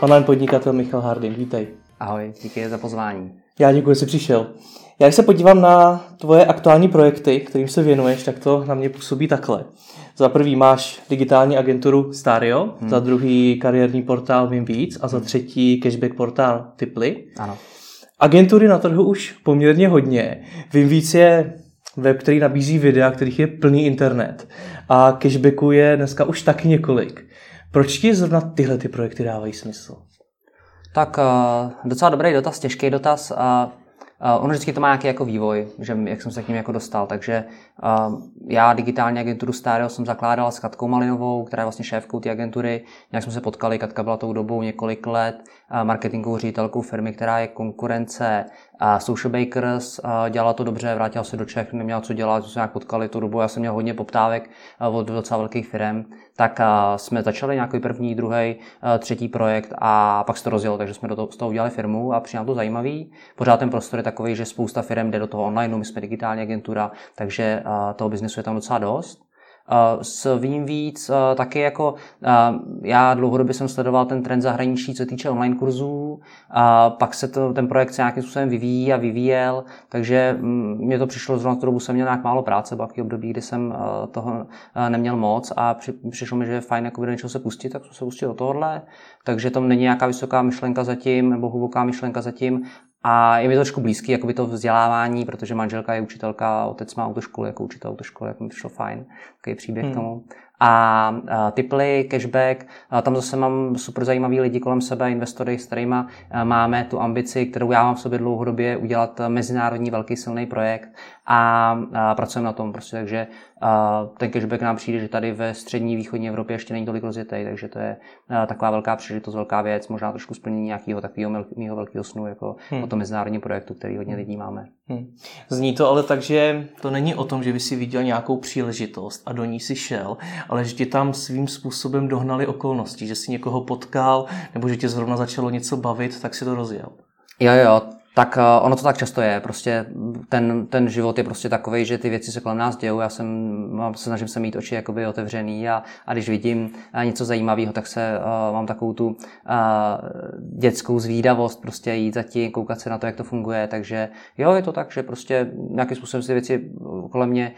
online podnikatel Michal Harding. Vítej. Ahoj, díky za pozvání. Já děkuji, že jsi přišel. Já když se podívám na tvoje aktuální projekty, kterým se věnuješ, tak to na mě působí takhle. Za prvý máš digitální agenturu Stario, hmm. za druhý kariérní portál Vím víc a za hmm. třetí cashback portál Tiply. Ano. Agentury na trhu už poměrně hodně. Vím víc je web, který nabízí videa, kterých je plný internet. A cashbacku je dneska už taky několik. Proč ti zrovna tyhle ty projekty dávají smysl? Tak uh, docela dobrý dotaz, těžký dotaz. Uh, Uh, ono vždycky to má nějaký jako vývoj, že jak jsem se k ním jako dostal. Takže uh, já digitální agenturu Stario jsem zakládal s Katkou Malinovou, která je vlastně šéfkou té agentury. Nějak jsme se potkali, Katka byla tou dobou několik let marketingovou ředitelkou firmy, která je konkurence Social Bakers. Dělala to dobře, vrátila se do Čech, neměla co dělat, jsme nějak potkali tu dobu. Já jsem měl hodně poptávek od docela velkých firm. Tak jsme začali nějaký první, druhý, uh, třetí projekt a pak se to rozjelo, takže jsme do toho, z toho udělali firmu a přijal to zajímavý. Pořád ten prostor je takový, že spousta firm jde do toho online, my jsme digitální agentura, takže toho biznesu je tam docela dost. S vím víc, taky jako já dlouhodobě jsem sledoval ten trend zahraničí, co týče online kurzů, a pak se to, ten projekt se nějakým způsobem vyvíjí a vyvíjel, takže mm, mě to přišlo zrovna tu dobu jsem měl nějak málo práce, byl období, kdy jsem toho neměl moc a přišlo mi, že je fajn jako do něčeho se pustit, tak jsem se pustil do tohohle, takže tam není nějaká vysoká myšlenka zatím nebo hluboká myšlenka zatím a je mi to trošku blízký, jakoby to vzdělávání, protože manželka je učitelka, otec má autoškolu jako učitel autoškoly, jak mi přišlo fajn, takový příběh hmm. k tomu. A, tiply, cashback, tam zase mám super zajímavý lidi kolem sebe, investory, s kterými máme tu ambici, kterou já mám v sobě dlouhodobě, udělat mezinárodní velký silný projekt a, pracujeme na tom prostě, takže ten cashback nám přijde, že tady ve střední východní Evropě ještě není tolik rozjetý, takže to je taková velká příležitost, velká věc, možná trošku splnění nějakého takového mého velkého snu jako hmm. o tom mezinárodním projektu, který hodně lidí máme. Hmm. Zní to ale tak, že to není o tom, že by si viděl nějakou příležitost a do ní si šel, ale že tě tam svým způsobem dohnali okolnosti, že si někoho potkal nebo že tě zrovna začalo něco bavit, tak si to rozjel. Jo, jo, tak uh, ono to tak často je. Prostě ten, ten život je prostě takový, že ty věci se kolem nás dějou. Já jsem, se snažím se mít oči jakoby otevřený a, a když vidím uh, něco zajímavého, tak se uh, mám takovou tu uh, dětskou zvídavost, prostě jít za tím, koukat se na to, jak to funguje. Takže jo, je to tak, že prostě nějakým způsobem si věci kolem mě,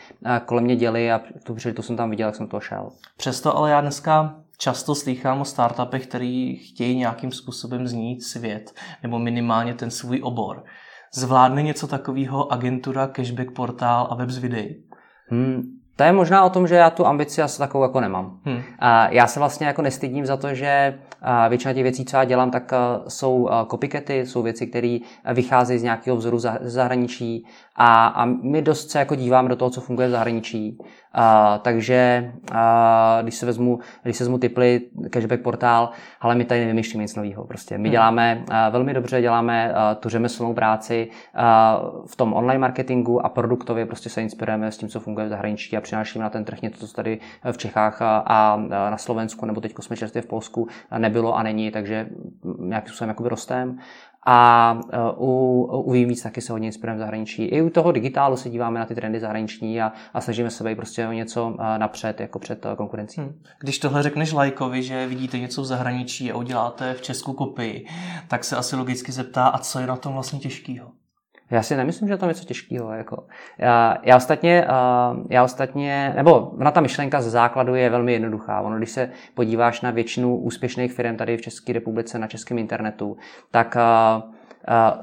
kolem mě děli a tu to jsem tam viděl, jak jsem to šel. Přesto ale já dneska často slýchám o startupech, který chtějí nějakým způsobem znít svět, nebo minimálně ten svůj obor. Zvládne něco takového agentura, cashback portál a web z videí? Hmm, to je možná o tom, že já tu ambici asi takovou jako nemám. Hmm. Já se vlastně jako nestydím za to, že většina těch věcí, co já dělám, tak jsou copycaty, jsou věci, které vycházejí z nějakého vzoru ze zahraničí a, a my dost se jako díváme do toho, co funguje v zahraničí. A, takže a, když se vezmu, když se vezmu typly, cashback portál, ale my tady nevymýšlíme nic nového. Prostě. My hmm. děláme a, velmi dobře, děláme a, tu řemeslnou práci a, v tom online marketingu a produktově prostě se inspirujeme s tím, co funguje v zahraničí a přinášíme na ten trh něco, co tady v Čechách a, a na Slovensku, nebo teď jsme čerstvě v Polsku nebylo a není, takže nějakým způsobem jakoby rostem. A e, u, u víc taky se hodně inspirujeme v zahraničí. I u toho digitálu se díváme na ty trendy zahraniční a, a snažíme se být prostě o něco e, napřed, jako před e, konkurencí. Hmm. Když tohle řekneš lajkovi, že vidíte něco v zahraničí a uděláte v Česku kopii, tak se asi logicky zeptá, a co je na tom vlastně těžkého? Já si nemyslím, že je to něco těžkého. Jako. Já, já, ostatně, já ostatně, nebo na ta myšlenka ze základu je velmi jednoduchá. Ono, když se podíváš na většinu úspěšných firm tady v České republice, na českém internetu, tak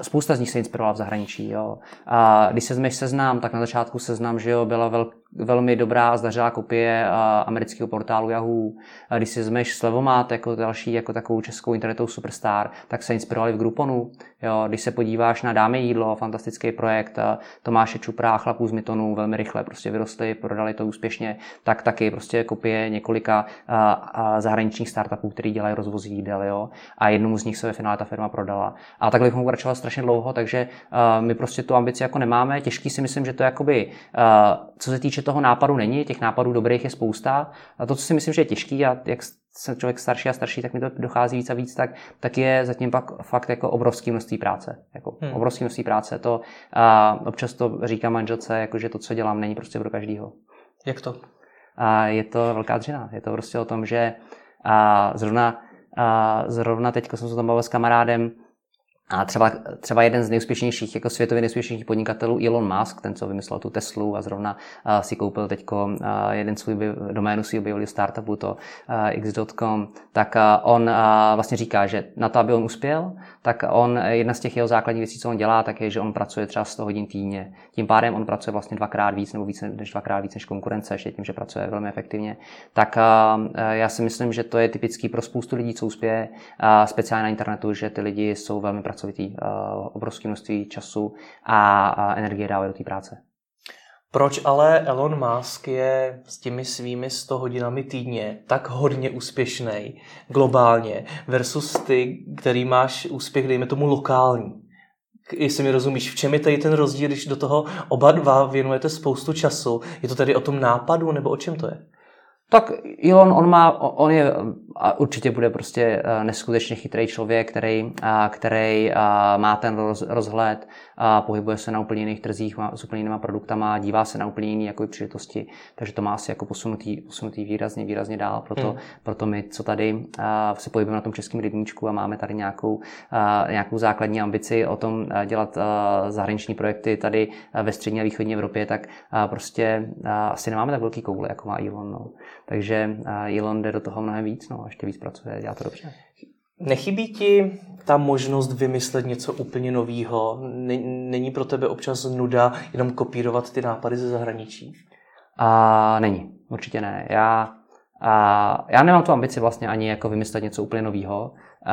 spousta z nich se inspirovala v zahraničí. Jo. A když se zmeš seznám, tak na začátku seznam, že jo, byla velká velmi dobrá zdařilá kopie amerického portálu Yahoo. Když si zmeš Slevomat jako další, jako takovou českou internetovou superstar, tak se inspirovali v Grouponu. Jo, když se podíváš na Dáme jídlo, fantastický projekt Tomáše Čupra a chlapů z Mytonu, velmi rychle prostě vyrostli, prodali to úspěšně, tak taky prostě kopie několika zahraničních startupů, který dělají rozvoz jídel. Jo, a jednomu z nich se ve finále ta firma prodala. A takhle bychom pokračovali strašně dlouho, takže my prostě tu ambici jako nemáme. Těžký si myslím, že to jakoby, co se týče že toho nápadu není, těch nápadů dobrých je spousta. A to, co si myslím, že je těžký a jak jsem člověk starší a starší, tak mi to dochází víc a víc, tak, tak je zatím pak fakt jako obrovské množství práce. Jako hmm. obrovské množství práce. To, a občas to říká manželce, jako že to, co dělám, není prostě pro každýho. Jak to? A je to velká dřina. Je to prostě o tom, že a zrovna zrovna teď jsem se tam bavil s kamarádem, a třeba, třeba jeden z nejúspěšnějších, jako světově nejúspěšnějších podnikatelů, Elon Musk, ten, co vymyslel tu Teslu a zrovna uh, si koupil teď uh, jeden svůj doménu, si objevili startupu, to uh, x.com, tak uh, on uh, vlastně říká, že na to, aby on uspěl, tak on, jedna z těch jeho základních věcí, co on dělá, tak je, že on pracuje třeba 100 hodin týdně. Tím pádem on pracuje vlastně dvakrát víc nebo více než dvakrát víc než konkurence, ještě tím, že pracuje velmi efektivně. Tak uh, já si myslím, že to je typický pro spoustu lidí, co uspěje, uh, speciálně na internetu, že ty lidi jsou velmi pracovití pracovitý, eh, obrovské množství času a energie dávají do té práce. Proč ale Elon Musk je s těmi svými 100 hodinami týdně tak hodně úspěšný globálně versus ty, který máš úspěch, dejme tomu, lokální? Jestli mi rozumíš, v čem je tady ten rozdíl, když do toho oba dva věnujete spoustu času? Je to tady o tom nápadu, nebo o čem to je? Tak Elon, on má, on je, a určitě bude prostě eh, neskutečně chytrý člověk, který, který má ten rozhled, a pohybuje se na úplně jiných trzích, má, s úplně jinýma produktama, dívá se na úplně jiné jako příležitosti, takže to má asi jako posunutý, posunutý výrazně, výrazně dál. Proto, hmm. proto my, co tady se pohybujeme na tom českém rybníčku a máme tady nějakou, nějakou základní ambici o tom dělat zahraniční projekty tady ve střední a východní Evropě, tak prostě asi nemáme tak velký koule, jako má Elon. No. Takže Elon jde do toho mnohem víc, no, a ještě víc pracuje, dělá to dobře. Nechybí ti ta možnost vymyslet něco úplně nového? Není pro tebe občas nuda jenom kopírovat ty nápady ze zahraničí? A, není, určitě ne. Já, a, já nemám tu ambici vlastně ani jako vymyslet něco úplně nového. Uh,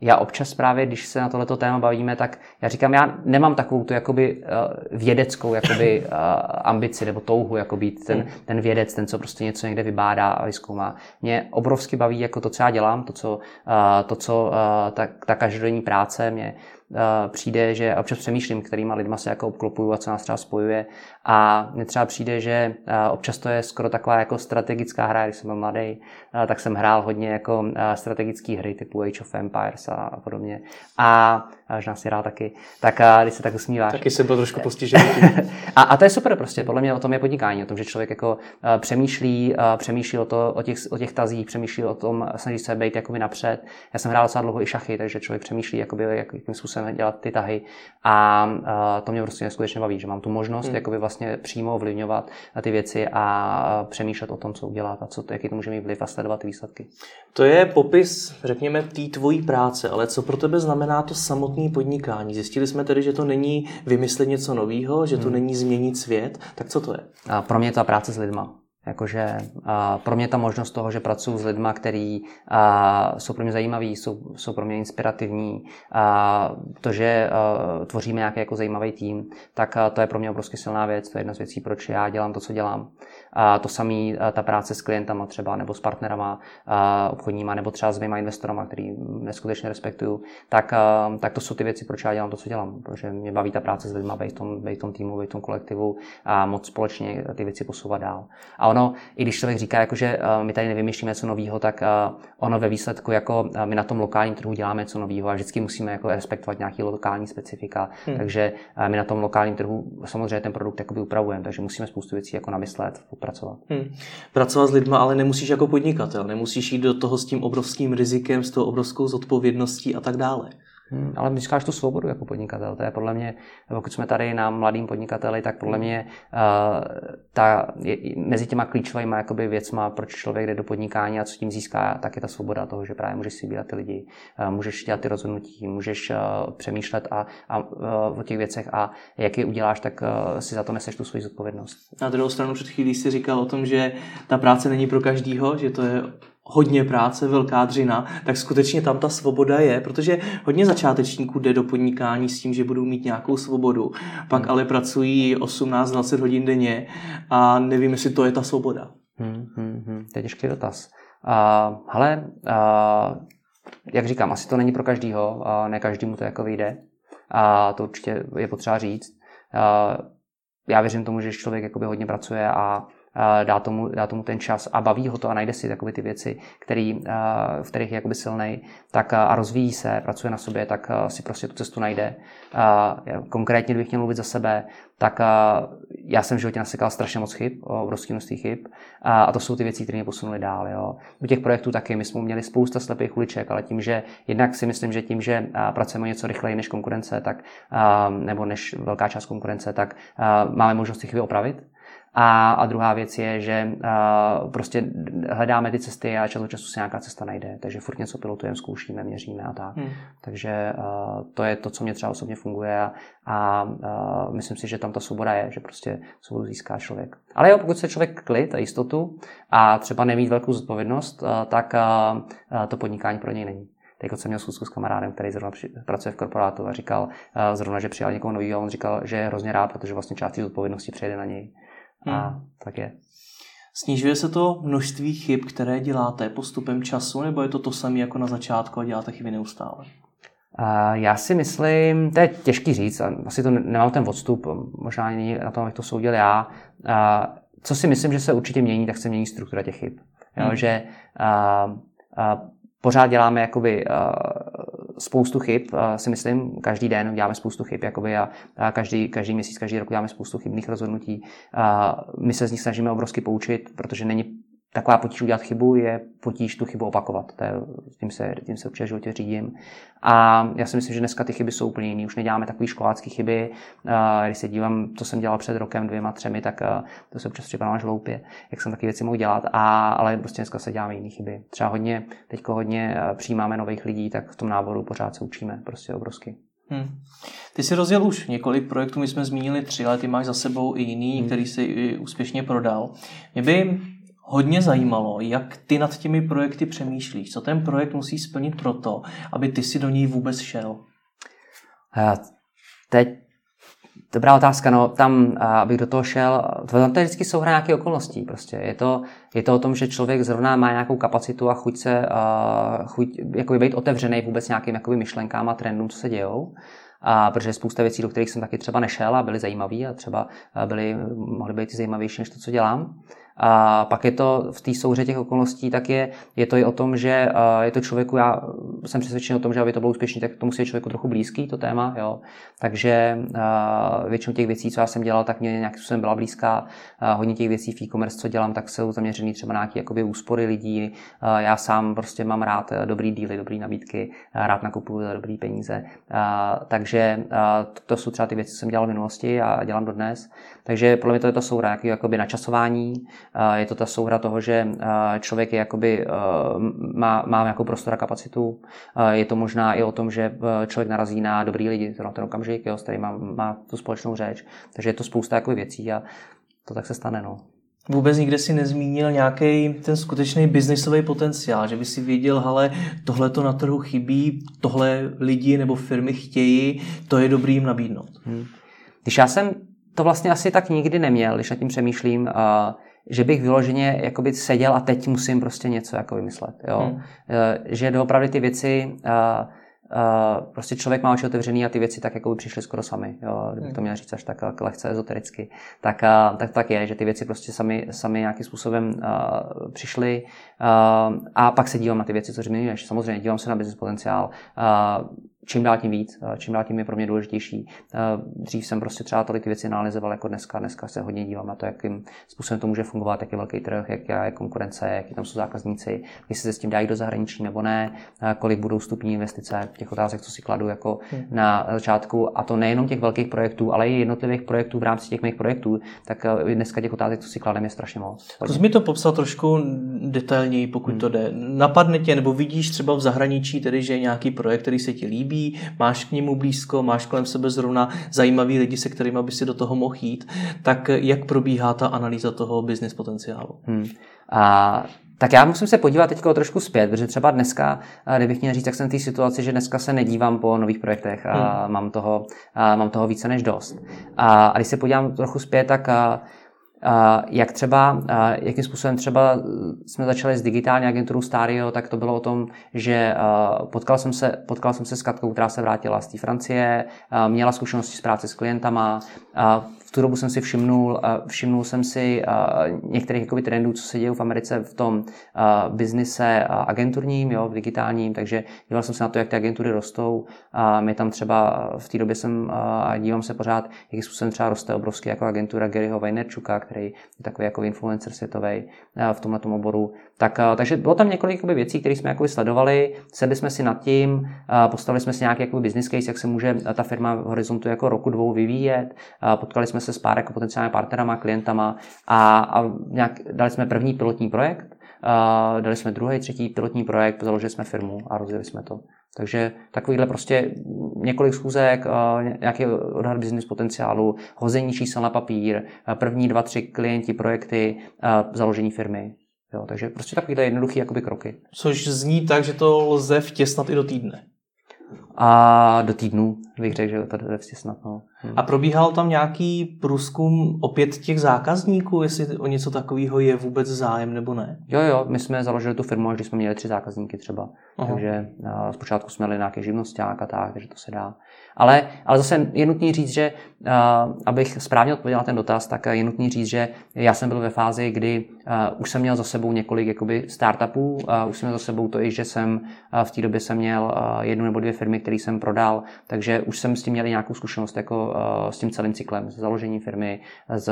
já občas právě, když se na tohleto téma bavíme, tak já říkám, já nemám takovou tu jakoby uh, vědeckou jakoby, uh, ambici nebo touhu jako být ten, hmm. ten vědec, ten, co prostě něco někde vybádá a vyzkoumá. Mě obrovsky baví jako to, co já dělám, to, co, to, co ta, ta každodenní práce mě přijde, že občas přemýšlím, kterýma lidma se jako obklopuju a co nás třeba spojuje. A mně třeba přijde, že občas to je skoro taková jako strategická hra, když jsem byl mladý, tak jsem hrál hodně jako strategické hry typu Age of Empires a podobně. A až nás hrál taky, tak když se tak usmíváš. Taky jsem byl trošku postižený. a, a, to je super prostě, podle mě o tom je podnikání, o tom, že člověk jako přemýšlí, přemýšlí o, to, o, těch, o těch tazích, přemýšlí o tom, snaží se být jakoby napřed. Já jsem hrál docela dlouho i šachy, takže člověk přemýšlí, jakoby, jakým způsobem dělat ty tahy. A to mě prostě neskutečně baví, že mám tu možnost hmm. jakoby vlastně přímo ovlivňovat ty věci a přemýšlet o tom, co udělat a co, jaký to může mít vliv a sledovat výsledky. To je popis, řekněme, té tvojí práce, ale co pro tebe znamená to samotné podnikání? Zjistili jsme tedy, že to není vymyslet něco nového, že to hmm. není změnit svět, tak co to je? A pro mě je to práce s lidma. Jakože a pro mě ta možnost toho, že pracuji s lidmi, kteří jsou pro mě zajímaví, jsou, jsou pro mě inspirativní, a to, že a, tvoříme nějaký jako zajímavý tým, tak to je pro mě obrovsky silná věc. To je jedna z věcí, proč já dělám to, co dělám. A to samé, ta práce s klientama třeba, nebo s partnerama a, obchodníma, nebo třeba s mýma investorama, který neskutečně respektuju, tak, a, tak to jsou ty věci, proč já dělám to, co dělám. Protože mě baví ta práce s lidmi, být v tom, v tom týmu, být v tom kolektivu a moc společně ty věci posouvat dál. A ono, i když člověk říká, jako, že my tady nevymýšlíme něco nového, tak ono ve výsledku, jako my na tom lokálním trhu děláme něco nového a vždycky musíme jako respektovat nějaký lokální specifika. Hmm. Takže my na tom lokálním trhu samozřejmě ten produkt jakoby upravujeme, takže musíme spoustu věcí jako namyslet, pracovat. Hmm. Pracovat s lidmi, ale nemusíš jako podnikatel, nemusíš jít do toho s tím obrovským rizikem, s tou obrovskou zodpovědností a tak dále. Hmm, ale říkáš tu svobodu jako podnikatel. To je podle mě, pokud jsme tady na mladým podnikateli, tak podle mě uh, ta, je, mezi těma klíčovými jakoby věcma, proč člověk jde do podnikání a co tím získá, tak je ta svoboda toho, že právě můžeš si vybírat ty lidi, uh, můžeš dělat ty rozhodnutí, můžeš uh, přemýšlet a, a uh, o těch věcech a jak je uděláš, tak uh, si za to neseš tu svoji zodpovědnost. Na druhou stranu před chvílí si říkal o tom, že ta práce není pro každýho, že to je hodně práce, velká dřina, tak skutečně tam ta svoboda je, protože hodně začátečníků jde do podnikání s tím, že budou mít nějakou svobodu, pak hmm. ale pracují 18-20 hodin denně a nevím, jestli to je ta svoboda. Hmm, hmm, hmm. To je těžký dotaz. Uh, hele, uh, jak říkám, asi to není pro každýho, uh, ne každému to jako vyjde. A to určitě je potřeba říct. Uh, já věřím tomu, že člověk jakoby hodně pracuje a dá tomu, dá tomu ten čas a baví ho to a najde si takové ty věci, který, v kterých je jakoby silnej, tak a rozvíjí se, pracuje na sobě, tak si prostě tu cestu najde. Konkrétně, kdybych měl mluvit za sebe, tak já jsem v životě nasekal strašně moc chyb, obrovský množství chyb a to jsou ty věci, které mě posunuly dál. Jo. U těch projektů taky my jsme měli spousta slepých uliček, ale tím, že jednak si myslím, že tím, že pracujeme něco rychleji než konkurence, tak, nebo než velká část konkurence, tak máme možnost ty chyby opravit a, a druhá věc je, že uh, prostě hledáme ty cesty a čas od času se nějaká cesta najde. Takže furt něco pilotujeme, zkoušíme, měříme a tak. Hmm. Takže uh, to je to, co mě třeba osobně funguje a, a uh, myslím si, že tam ta svoboda je, že prostě svobodu získá člověk. Ale jo, pokud se člověk klid a jistotu a třeba nemít velkou zodpovědnost, uh, tak uh, uh, to podnikání pro něj není. Teď jsem měl schůzku s kamarádem, který zrovna při, pracuje v korporátu a říkal uh, zrovna, že přijal někoho nového, on říkal, že je hrozně rád, protože vlastně část zodpovědnosti přejde na něj. A hmm. tak je. Snižuje se to množství chyb, které děláte postupem času, nebo je to to samé jako na začátku a děláte chyby neustále? Já si myslím, to je těžký říct, asi to nemám ten odstup, možná ani na tom, abych to soudil já. Co si myslím, že se určitě mění, tak se mění struktura těch chyb. Jo, hmm. Že a, a, pořád děláme jakoby spoustu chyb, si myslím, každý den děláme spoustu chyb jakoby a, a každý, každý měsíc, každý rok děláme spoustu chybných rozhodnutí. Uh, my se z nich snažíme obrovsky poučit, protože není taková potíž udělat chybu je potíž tu chybu opakovat. To je, tím, se, tím se určitě v životě řídím. A já si myslím, že dneska ty chyby jsou úplně jiné. Už neděláme takové školácké chyby. Když se dívám, co jsem dělal před rokem, dvěma, třemi, tak to se občas připadá až hloupě, jak jsem taky věci mohl dělat. A, ale prostě dneska se děláme jiné chyby. Třeba hodně, teď hodně přijímáme nových lidí, tak v tom náboru pořád se učíme prostě obrovsky. Hmm. Ty jsi rozjel už několik projektů, my jsme zmínili tři, ale ty máš za sebou i jiný, hmm. který si úspěšně prodal. Mě by hodně zajímalo, jak ty nad těmi projekty přemýšlíš. Co ten projekt musí splnit proto, aby ty si do něj vůbec šel? Teď Dobrá otázka, no tam, abych do toho šel, tam to je vždycky souhra nějaké okolností prostě. Je to, je to o tom, že člověk zrovna má nějakou kapacitu a chuť se, uh, chuť jako být otevřený vůbec nějakým jakoby myšlenkám a trendům, co se dějou. A protože spousta věcí, do kterých jsem taky třeba nešel a byly zajímavé a třeba byly, mohly být zajímavější než to, co dělám. A pak je to v té souře těch okolností, tak je, je to i o tom, že je to člověku, já jsem přesvědčen o tom, že aby to bylo úspěšné, tak to musí být člověku trochu blízký, to téma. Jo. Takže většinou těch věcí, co já jsem dělal, tak mě nějakým způsobem byla blízká. Hodně těch věcí v e-commerce, co dělám, tak jsou zaměřený třeba na nějaké úspory lidí. Já sám prostě mám rád dobrý díly, dobré nabídky, rád nakupuju za dobrý peníze. Takže to jsou třeba ty věci, co jsem dělal v minulosti a dělám dodnes. Takže podle mě to je to soura, jaký jakoby načasování, je to ta souhra toho, že člověk je jakoby, má, má nějakou prostor a kapacitu. Je to možná i o tom, že člověk narazí na dobrý lidi, na ten okamžik, jo, s kterým má, má tu společnou řeč. Takže je to spousta jakoby věcí a to tak se stane. No. Vůbec nikde si nezmínil nějaký ten skutečný biznisový potenciál, že by si věděl, ale tohle to na trhu chybí, tohle lidi nebo firmy chtějí, to je dobrý jim nabídnout. Hmm. Když já jsem to vlastně asi tak nikdy neměl, když nad tím přemýšlím, že bych vyloženě jakoby seděl a teď musím prostě něco jako vymyslet. Jo? Hmm. Eh, že doopravdy ty věci prostě člověk má oči otevřený a ty věci tak jako by přišly skoro sami, jo, kdybych to hmm. měl říct až tak, lehce ezotericky, tak, tak tak je, že ty věci prostě sami, sami nějakým způsobem přišly a pak se dívám na ty věci, co zmiňuješ. Samozřejmě dívám se na business potenciál, čím dál tím víc, eh, čím dál tím je pro mě důležitější. Eh, dřív jsem prostě třeba tolik věcí analyzoval jako dneska, dneska se hodně dívám na to, jakým způsobem to může fungovat, jak je velký trh, jak je konkurence, jaký tam jsou zákazníci, jestli se s tím dají do zahraničí nebo ne, eh, kolik budou stupní investice, těch otázek, co si kladu jako hmm. na začátku. A to nejenom těch velkých projektů, ale i jednotlivých projektů v rámci těch mých projektů, tak dneska těch otázek, co si kladem, je strašně moc. Zkus mi to popsat trošku detailněji, pokud hmm. to jde. Napadne tě, nebo vidíš třeba v zahraničí, tedy, že je nějaký projekt, který se ti líbí, líbí, máš k němu blízko, máš kolem sebe zrovna zajímavý lidi, se kterými by si do toho mohl jít, tak jak probíhá ta analýza toho business potenciálu? Hmm. A tak já musím se podívat teď trošku zpět, protože třeba dneska, kdybych měl říct, tak jsem v té situaci, že dneska se nedívám po nových projektech a hmm. mám, toho, a mám toho více než dost. A, a když se podívám trochu zpět, tak a, jak třeba, jakým způsobem třeba jsme začali s digitální agenturou Stario, tak to bylo o tom, že potkal jsem se, potkal jsem se s Katkou, která se vrátila z té Francie, měla zkušenosti s práci s klientama, tu dobu jsem si všimnul, všimnul jsem si některých jakoby, trendů, co se dějí v Americe v tom biznise agenturním, jo, v digitálním, takže díval jsem se na to, jak ty agentury rostou. A my tam třeba v té době jsem a dívám se pořád, jakým způsobem třeba roste obrovský jako agentura Garyho Vaynerchuka, který je takový jako influencer světový v tomhle oboru. Tak, takže bylo tam několik jakoby, věcí, které jsme jakoby, sledovali, sedli jsme si nad tím, postavili jsme si nějaký jakoby, business case, jak se může ta firma v horizontu jako roku, dvou vyvíjet. Potkali jsme se s pár jako potenciálními partnerama, klientama a, a nějak, dali jsme první pilotní projekt, dali jsme druhý, třetí pilotní projekt, založili jsme firmu a rozjeli jsme to. Takže takovýhle prostě několik schůzek, nějaký odhad business potenciálu, hození čísel na papír, první dva, tři klienti, projekty, založení firmy. Jo, takže prostě takovýhle jednoduchý jakoby kroky. Což zní tak, že to lze vtěsnat i do týdne. A do týdnu bych řekl, že to jde snad. No. Hmm. A probíhal tam nějaký průzkum opět těch zákazníků, jestli o něco takového je vůbec zájem nebo ne? Jo, jo, my jsme založili tu firmu, až když jsme měli tři zákazníky třeba. Aha. Takže zpočátku jsme měli nějaké živnosták a tak, takže to se dá. Ale, ale zase je nutný říct, že uh, abych správně odpověděl na ten dotaz, tak je nutný říct, že já jsem byl ve fázi, kdy uh, už jsem měl za sebou několik jakoby, startupů, už jsem měl za sebou to i, že jsem v té době jsem měl jednu nebo dvě firmy, které jsem prodal, takže už jsem s tím měl nějakou zkušenost jako s tím celým cyklem, s založením firmy, s,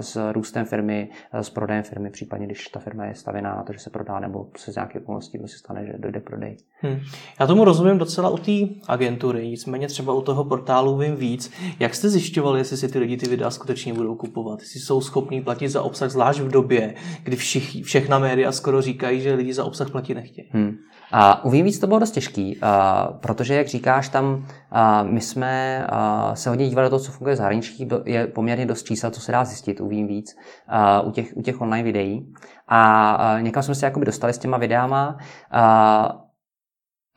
s růstem firmy, s prodejem firmy, případně když ta firma je stavěná na to, že se prodá, nebo se z nějaké okolností se stane, že dojde prodej. Hmm. Já tomu rozumím docela u té agentury, nicméně třeba u toho portálu vím víc. Jak jste zjišťovali, jestli si ty lidi ty videa skutečně budou kupovat? Jestli jsou schopní platit za obsah, zvlášť v době, kdy všich, všechna média skoro říkají, že lidi za obsah platit nechtějí. Hmm. A u víc to bylo dost těžký, a, protože, jak říkáš, tam a, my jsme a, se hodně dívali do toho, co funguje zahraničí, je poměrně dost čísel, co se dá zjistit, u víc, a, u, těch, u těch online videí. A, a někam jsme se jakoby dostali s těma videama. A,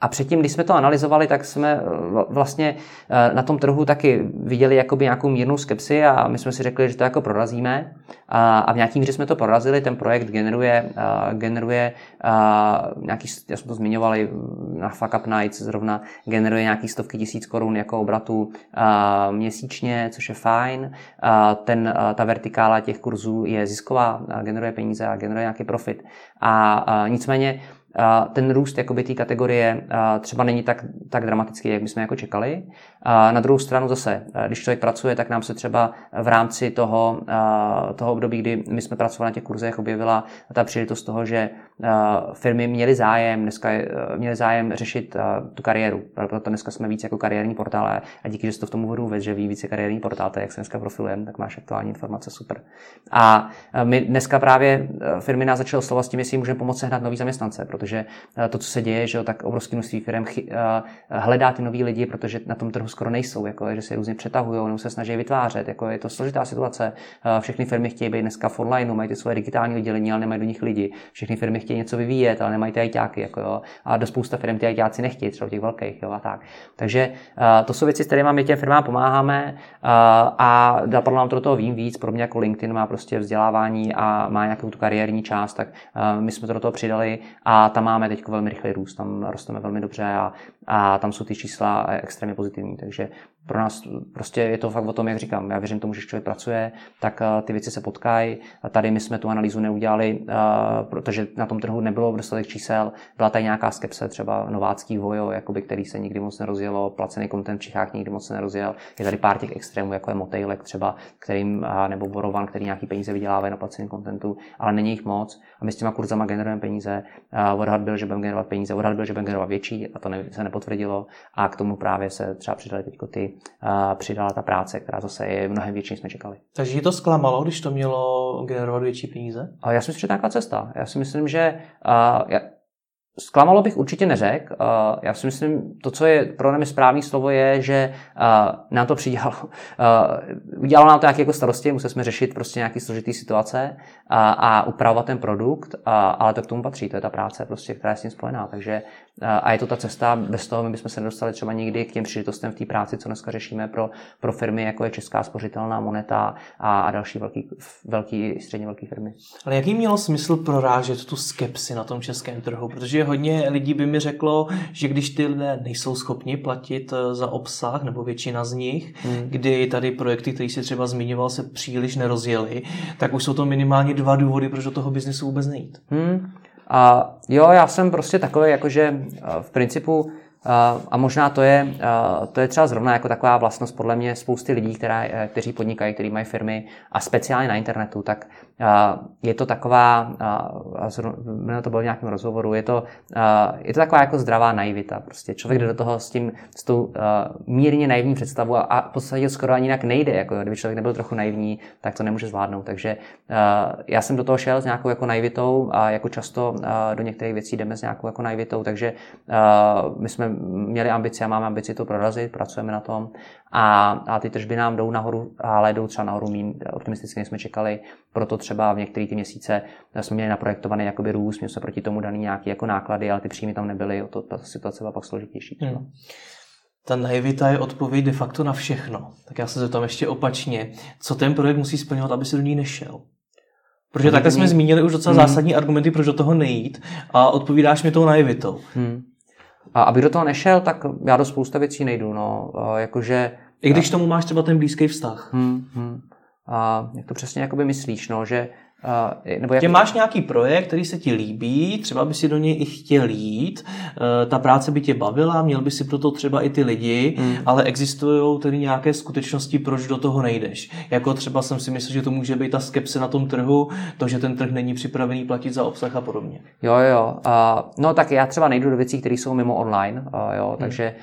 a předtím, když jsme to analyzovali, tak jsme eh, vlastně eh, na tom trhu taky viděli jakoby nějakou mírnou skepsi a my jsme si řekli, že to jako prorazíme. A v nějakým míře jsme to prorazili, ten projekt generuje, eh, generuje nějaký, já jsem to zmiňoval na Fuck Up Nights, zrovna generuje nějaký stovky tisíc korun jako obratu měsíčně, což je fajn. Ten, ta vertikála těch kurzů je zisková, generuje peníze a generuje nějaký profit. A nicméně ten růst jakoby té kategorie třeba není tak, tak dramatický, jak bychom jako čekali. Na druhou stranu zase, když člověk pracuje, tak nám se třeba v rámci toho, toho období, kdy my jsme pracovali na těch kurzech, objevila ta příležitost toho, že firmy měly zájem, dneska měly zájem řešit tu kariéru. Proto dneska jsme víc jako kariérní portál a díky, že jsi to v tom úvodu vůbec, že ví více kariérní portál, to jak se dneska profilujeme, tak máš aktuální informace, super. A my dneska právě firmy nás začaly oslovovat s tím, jestli můžeme pomoct sehnat nový zaměstnance, protože to, co se děje, že tak obrovské množství firm hledá ty nový lidi, protože na tom trhu skoro nejsou, jako, že se různě přetahují nebo se snaží vytvářet. Jako, je to složitá situace. Všechny firmy chtějí být dneska v online, mají ty svoje digitální oddělení, ale nemají do nich lidi. Všechny firmy chtějí něco vyvíjet, ale nemají ty ajťáky. Jako, jo. A do spousta firm ty ajťáci nechtějí, třeba těch velkých. Jo, a tak. Takže to jsou věci, s kterými my těm firmám pomáháme a napadlo nám to do toho vím víc. Pro mě jako LinkedIn má prostě vzdělávání a má nějakou tu kariérní část, tak my jsme to do toho přidali a tam máme teď velmi rychlý růst, tam rosteme velmi dobře a, a tam jsou ty čísla extrémně pozitivní, takže pro nás prostě je to fakt o tom, jak říkám, já věřím tomu, že člověk pracuje, tak eh, ty věci se potkají. Tady my jsme tu analýzu neudělali, eh, protože na tom trhu nebylo dostatek čísel, byla tady nějaká skepse, třeba novácký vojo, jakoby, který se nikdy moc nerozjelo, placený content v Čechách nikdy moc nerozjel. Je tady pár těch extrémů, jako je Motejlek třeba, kterým, nebo Borovan, který nějaký peníze vydělávají na placeném contentu, ale není jich moc. A my s těma kurzama generujeme peníze. Odhad byl, že budeme generovat peníze, odhad byl, že budeme generovat větší, a to se nepotvrdilo. A k tomu právě se třeba přidali teď ty přidala ta práce, která zase je mnohem větší, než jsme čekali. Takže ji to zklamalo, když to mělo generovat větší peníze? A já si myslím, že to je nějaká cesta. Já si myslím, že já, Zklamalo bych určitě neřekl. Já si myslím, to, co je pro námi správný slovo, je, že nám to přidělalo. Udělalo nám to nějaké jako starosti, museli jsme řešit prostě nějaké složitý situace a, a upravovat ten produkt, a, ale to k tomu patří, to je ta práce, prostě, která je s tím spojená. Takže a je to ta cesta, bez toho my bychom se nedostali třeba nikdy k těm příležitostem v té práci, co dneska řešíme pro, pro firmy, jako je Česká spořitelná moneta a, a další velký, velký, středně velké firmy. Ale jaký mělo smysl prorážet tu skepsi na tom českém trhu? Protože hodně lidí by mi řeklo, že když ty lidé nejsou schopni platit eh, za obsah, nebo většina z nich, hmm. kdy tady projekty, které si třeba zmiňoval, se příliš nerozjeli, tak už jsou to minimálně dva důvody, proč do toho biznesu vůbec nejít. Hmm. A jo, já jsem prostě takový, jakože v principu a možná to je, to je třeba zrovna jako taková vlastnost podle mě spousty lidí, která, kteří podnikají, kteří mají firmy a speciálně na internetu, tak je to taková, a to bylo v nějakém rozhovoru, je to, je to taková jako zdravá naivita. Prostě člověk jde do toho s tím, s tou mírně naivní představou a, a v podstatě skoro ani jinak nejde. Jako, kdyby člověk nebyl trochu naivní, tak to nemůže zvládnout. Takže já jsem do toho šel s nějakou jako naivitou a jako často do některých věcí jdeme s nějakou jako naivitou, takže my jsme měli ambici a máme ambici to prorazit, pracujeme na tom a, a ty tržby nám jdou nahoru, ale jdou třeba nahoru méně optimisticky, než jsme čekali, proto třeba v některé ty měsíce jsme měli naprojektovaný jakoby růst, měli jsme proti tomu daný nějaké jako náklady, ale ty příjmy tam nebyly, o to ta situace byla pak složitější. Hmm. Ta naivita je odpověď de facto na všechno. Tak já se zeptám ještě opačně. Co ten projekt musí splňovat, aby se do ní nešel? Protože takhle jsme zmínili už docela hmm. zásadní argumenty, proč do toho nejít a odpovídáš mi tou naivitou. Hmm. A aby do toho nešel, tak já do spousta věcí nejdu. No. Jakože, I když tomu máš třeba ten blízký vztah. Hmm, hmm. A jak to přesně jakoby myslíš, no, že Uh, nebo jak... Tě máš nějaký projekt, který se ti líbí, třeba by si do něj i chtěl jít, uh, ta práce by tě bavila, měl by si proto třeba i ty lidi, hmm. ale existují tedy nějaké skutečnosti, proč do toho nejdeš. Jako třeba jsem si myslel, že to může být ta skepse na tom trhu, to, že ten trh není připravený platit za obsah a podobně. Jo, jo. Uh, no tak já třeba nejdu do věcí, které jsou mimo online, uh, jo, hmm. takže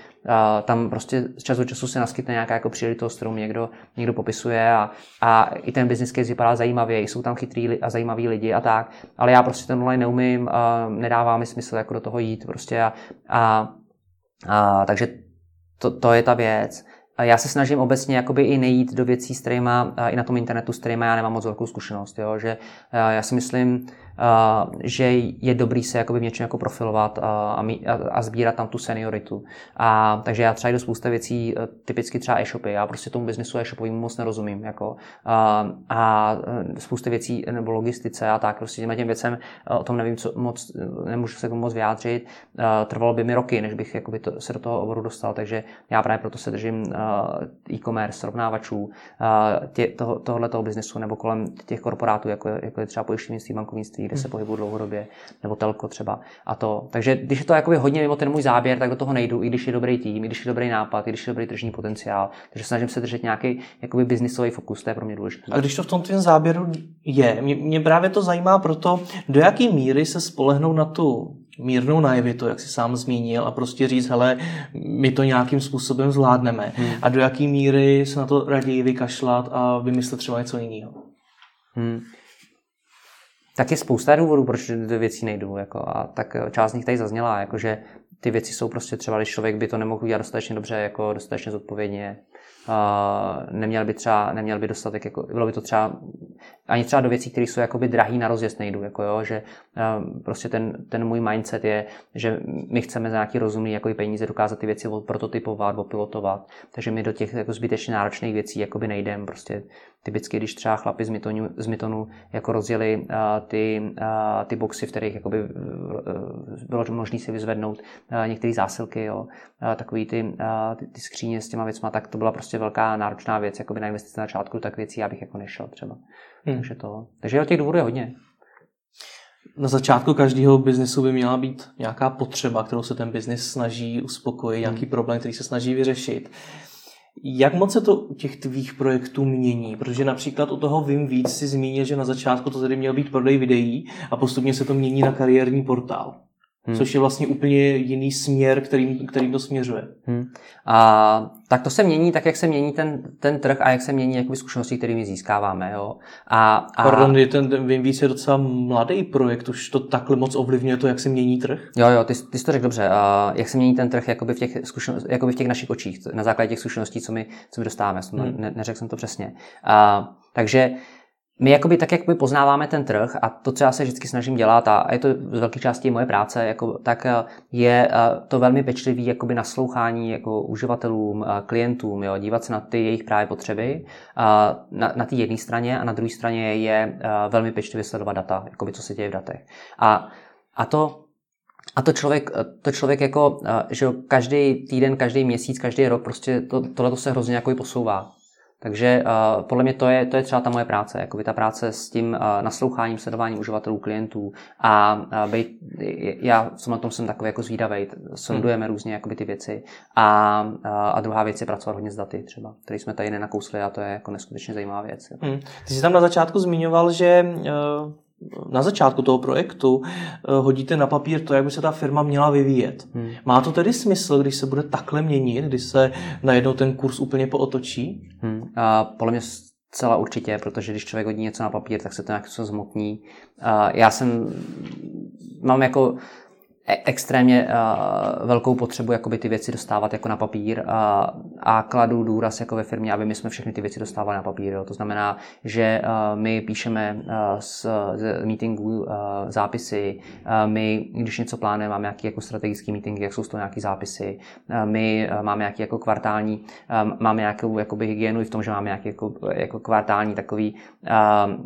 tam prostě z času času se naskytne nějaká jako příležitost, kterou někdo, někdo popisuje a, a i ten business case vypadá zajímavě, jsou tam chytrý a zajímaví lidi a tak, ale já prostě ten online neumím, a nedává mi smysl jako do toho jít prostě a, a, a takže to, to je ta věc. Já se snažím obecně jakoby i nejít do věcí, s kterými, i na tom internetu, s kterými já nemám moc velkou zkušenost. Jo? Že já si myslím, že je dobrý se jakoby v něčem jako profilovat a, a, a sbírat tam tu senioritu. A, takže já třeba jdu spousta věcí, e, typicky třeba e-shopy, já prostě tomu biznesu e-shopovým moc nerozumím. Jako, a, a spousta věcí, nebo logistice a tak, prostě těm, těm věcem o tom nevím, co moc, nemůžu se moc vyjádřit. Trvalo by mi roky, než bych jakoby to, se do toho oboru dostal, takže já právě proto se držím e-commerce, srovnávačů, tě, toho, tohohle toho biznesu nebo kolem těch korporátů, jako, jako je třeba pojištěnictví, bankovnictví, kde se pohybuju dlouhodobě, nebo telko třeba. A to. Takže když je to jakoby hodně mimo ten můj záběr, tak do toho nejdu, i když je dobrý tým, i když je dobrý nápad, i když je dobrý tržní potenciál. Takže snažím se držet nějaký jakoby biznisový fokus, to je pro mě důležité. A když to v tom tvém záběru je, mě, mě právě to zajímá proto, do jaké míry se spolehnou na tu mírnou naivitu, jak si sám zmínil, a prostě říct, hele, my to nějakým způsobem zvládneme. Hmm. A do jaké míry se na to raději vykašlat a vymyslet třeba něco jiného. Hmm tak je spousta důvodů, proč do věcí nejdu. Jako, a tak eh, část z nich tady zazněla, jako, že ty věci jsou prostě třeba, když člověk by to nemohl udělat dostatečně dobře, jako dostatečně zodpovědně, uh, neměl by třeba, neměl by dostatek, jako, bylo by to třeba ani třeba do věcí, které jsou jakoby drahý na rozjezd nejdu, jako jo, že uh, prostě ten, ten můj mindset je, že my chceme za nějaký rozumný jako peníze dokázat ty věci prototypovat, pilotovat, takže my do těch jako zbytečně náročných věcí jakoby nejdem, prostě Typicky, když třeba chlapi z Mytonu, z Mytonu jako rozjeli uh, ty, uh, ty boxy, v kterých jakoby, uh, bylo možné si vyzvednout uh, některé zásilky, jo, uh, takový ty, uh, ty, ty skříně s těma věcma, tak to byla prostě velká náročná věc, jakoby na investice na začátku, tak věcí já bych jako nešel třeba. Hmm. Takže, to, takže těch důvodů je hodně. Na začátku každého biznesu by měla být nějaká potřeba, kterou se ten biznis snaží uspokojit, nějaký hmm. problém, který se snaží vyřešit. Jak moc se to u těch tvých projektů mění? Protože například u toho vím víc si zmínil, že na začátku to tedy měl být prodej videí a postupně se to mění na kariérní portál. Hmm. Což je vlastně úplně jiný směr, kterým, kterým to směřuje. Hmm. A, tak to se mění tak, jak se mění ten, ten trh a jak se mění jakoby, zkušenosti, kterými získáváme. Jo. A, a... Pardon, je ten Vím víc je docela mladý projekt, už to takhle moc ovlivňuje to, jak se mění trh? Jo, jo, ty, ty jsi to řekl dobře. A jak se mění ten trh jakoby v, těch jakoby v těch našich očích, na základě těch zkušeností, co my, co my dostáváme. Hmm. Ne, neřekl jsem to přesně. A, takže my jakoby tak, jak my poznáváme ten trh a to, co já se vždycky snažím dělat, a je to z velké části moje práce, jako, tak eh, je eh, to velmi pečlivý jakoby naslouchání jako uživatelům, eh, klientům, jo, dívat se na ty jejich právě potřeby na, na té jedné straně a na druhé straně je velmi pečlivě sledovat data, jakoby, co se děje v datech. A, a to A to člověk, to člověk jako, že každý týden, každý měsíc, každý rok, prostě to, tohle se hrozně jako posouvá. Takže uh, podle mě to je, to je třeba ta moje práce, jako ta práce s tím uh, nasloucháním, sledováním uživatelů, klientů a uh, bejt, já jsem na tom jsem takový jako zvídavý, sondujeme hmm. různě jakoby ty věci a, uh, a druhá věc je pracovat hodně s daty třeba, které jsme tady nenakousli a to je jako neskutečně zajímavá věc. Hmm. Ty jsi tam na začátku zmiňoval, že uh na začátku toho projektu hodíte na papír to, jak by se ta firma měla vyvíjet. Hmm. Má to tedy smysl, když se bude takhle měnit, když se najednou ten kurz úplně pootočí? Hmm. A podle mě Celá určitě, protože když člověk hodí něco na papír, tak se to nějak zmotní. Já jsem, mám jako extrémně uh, velkou potřebu jakoby ty věci dostávat jako na papír uh, a kladu důraz jako ve firmě, aby my jsme všechny ty věci dostávali na papír. Jo. To znamená, že uh, my píšeme uh, z, z meetingů uh, zápisy, uh, my, když něco plánujeme, máme nějaký jako strategický meeting, jak jsou z toho nějaký zápisy, uh, my uh, máme nějaký jako kvartální, uh, máme nějakou jakoby hygienu i v tom, že máme nějaký jako, jako kvartální takový uh, uh,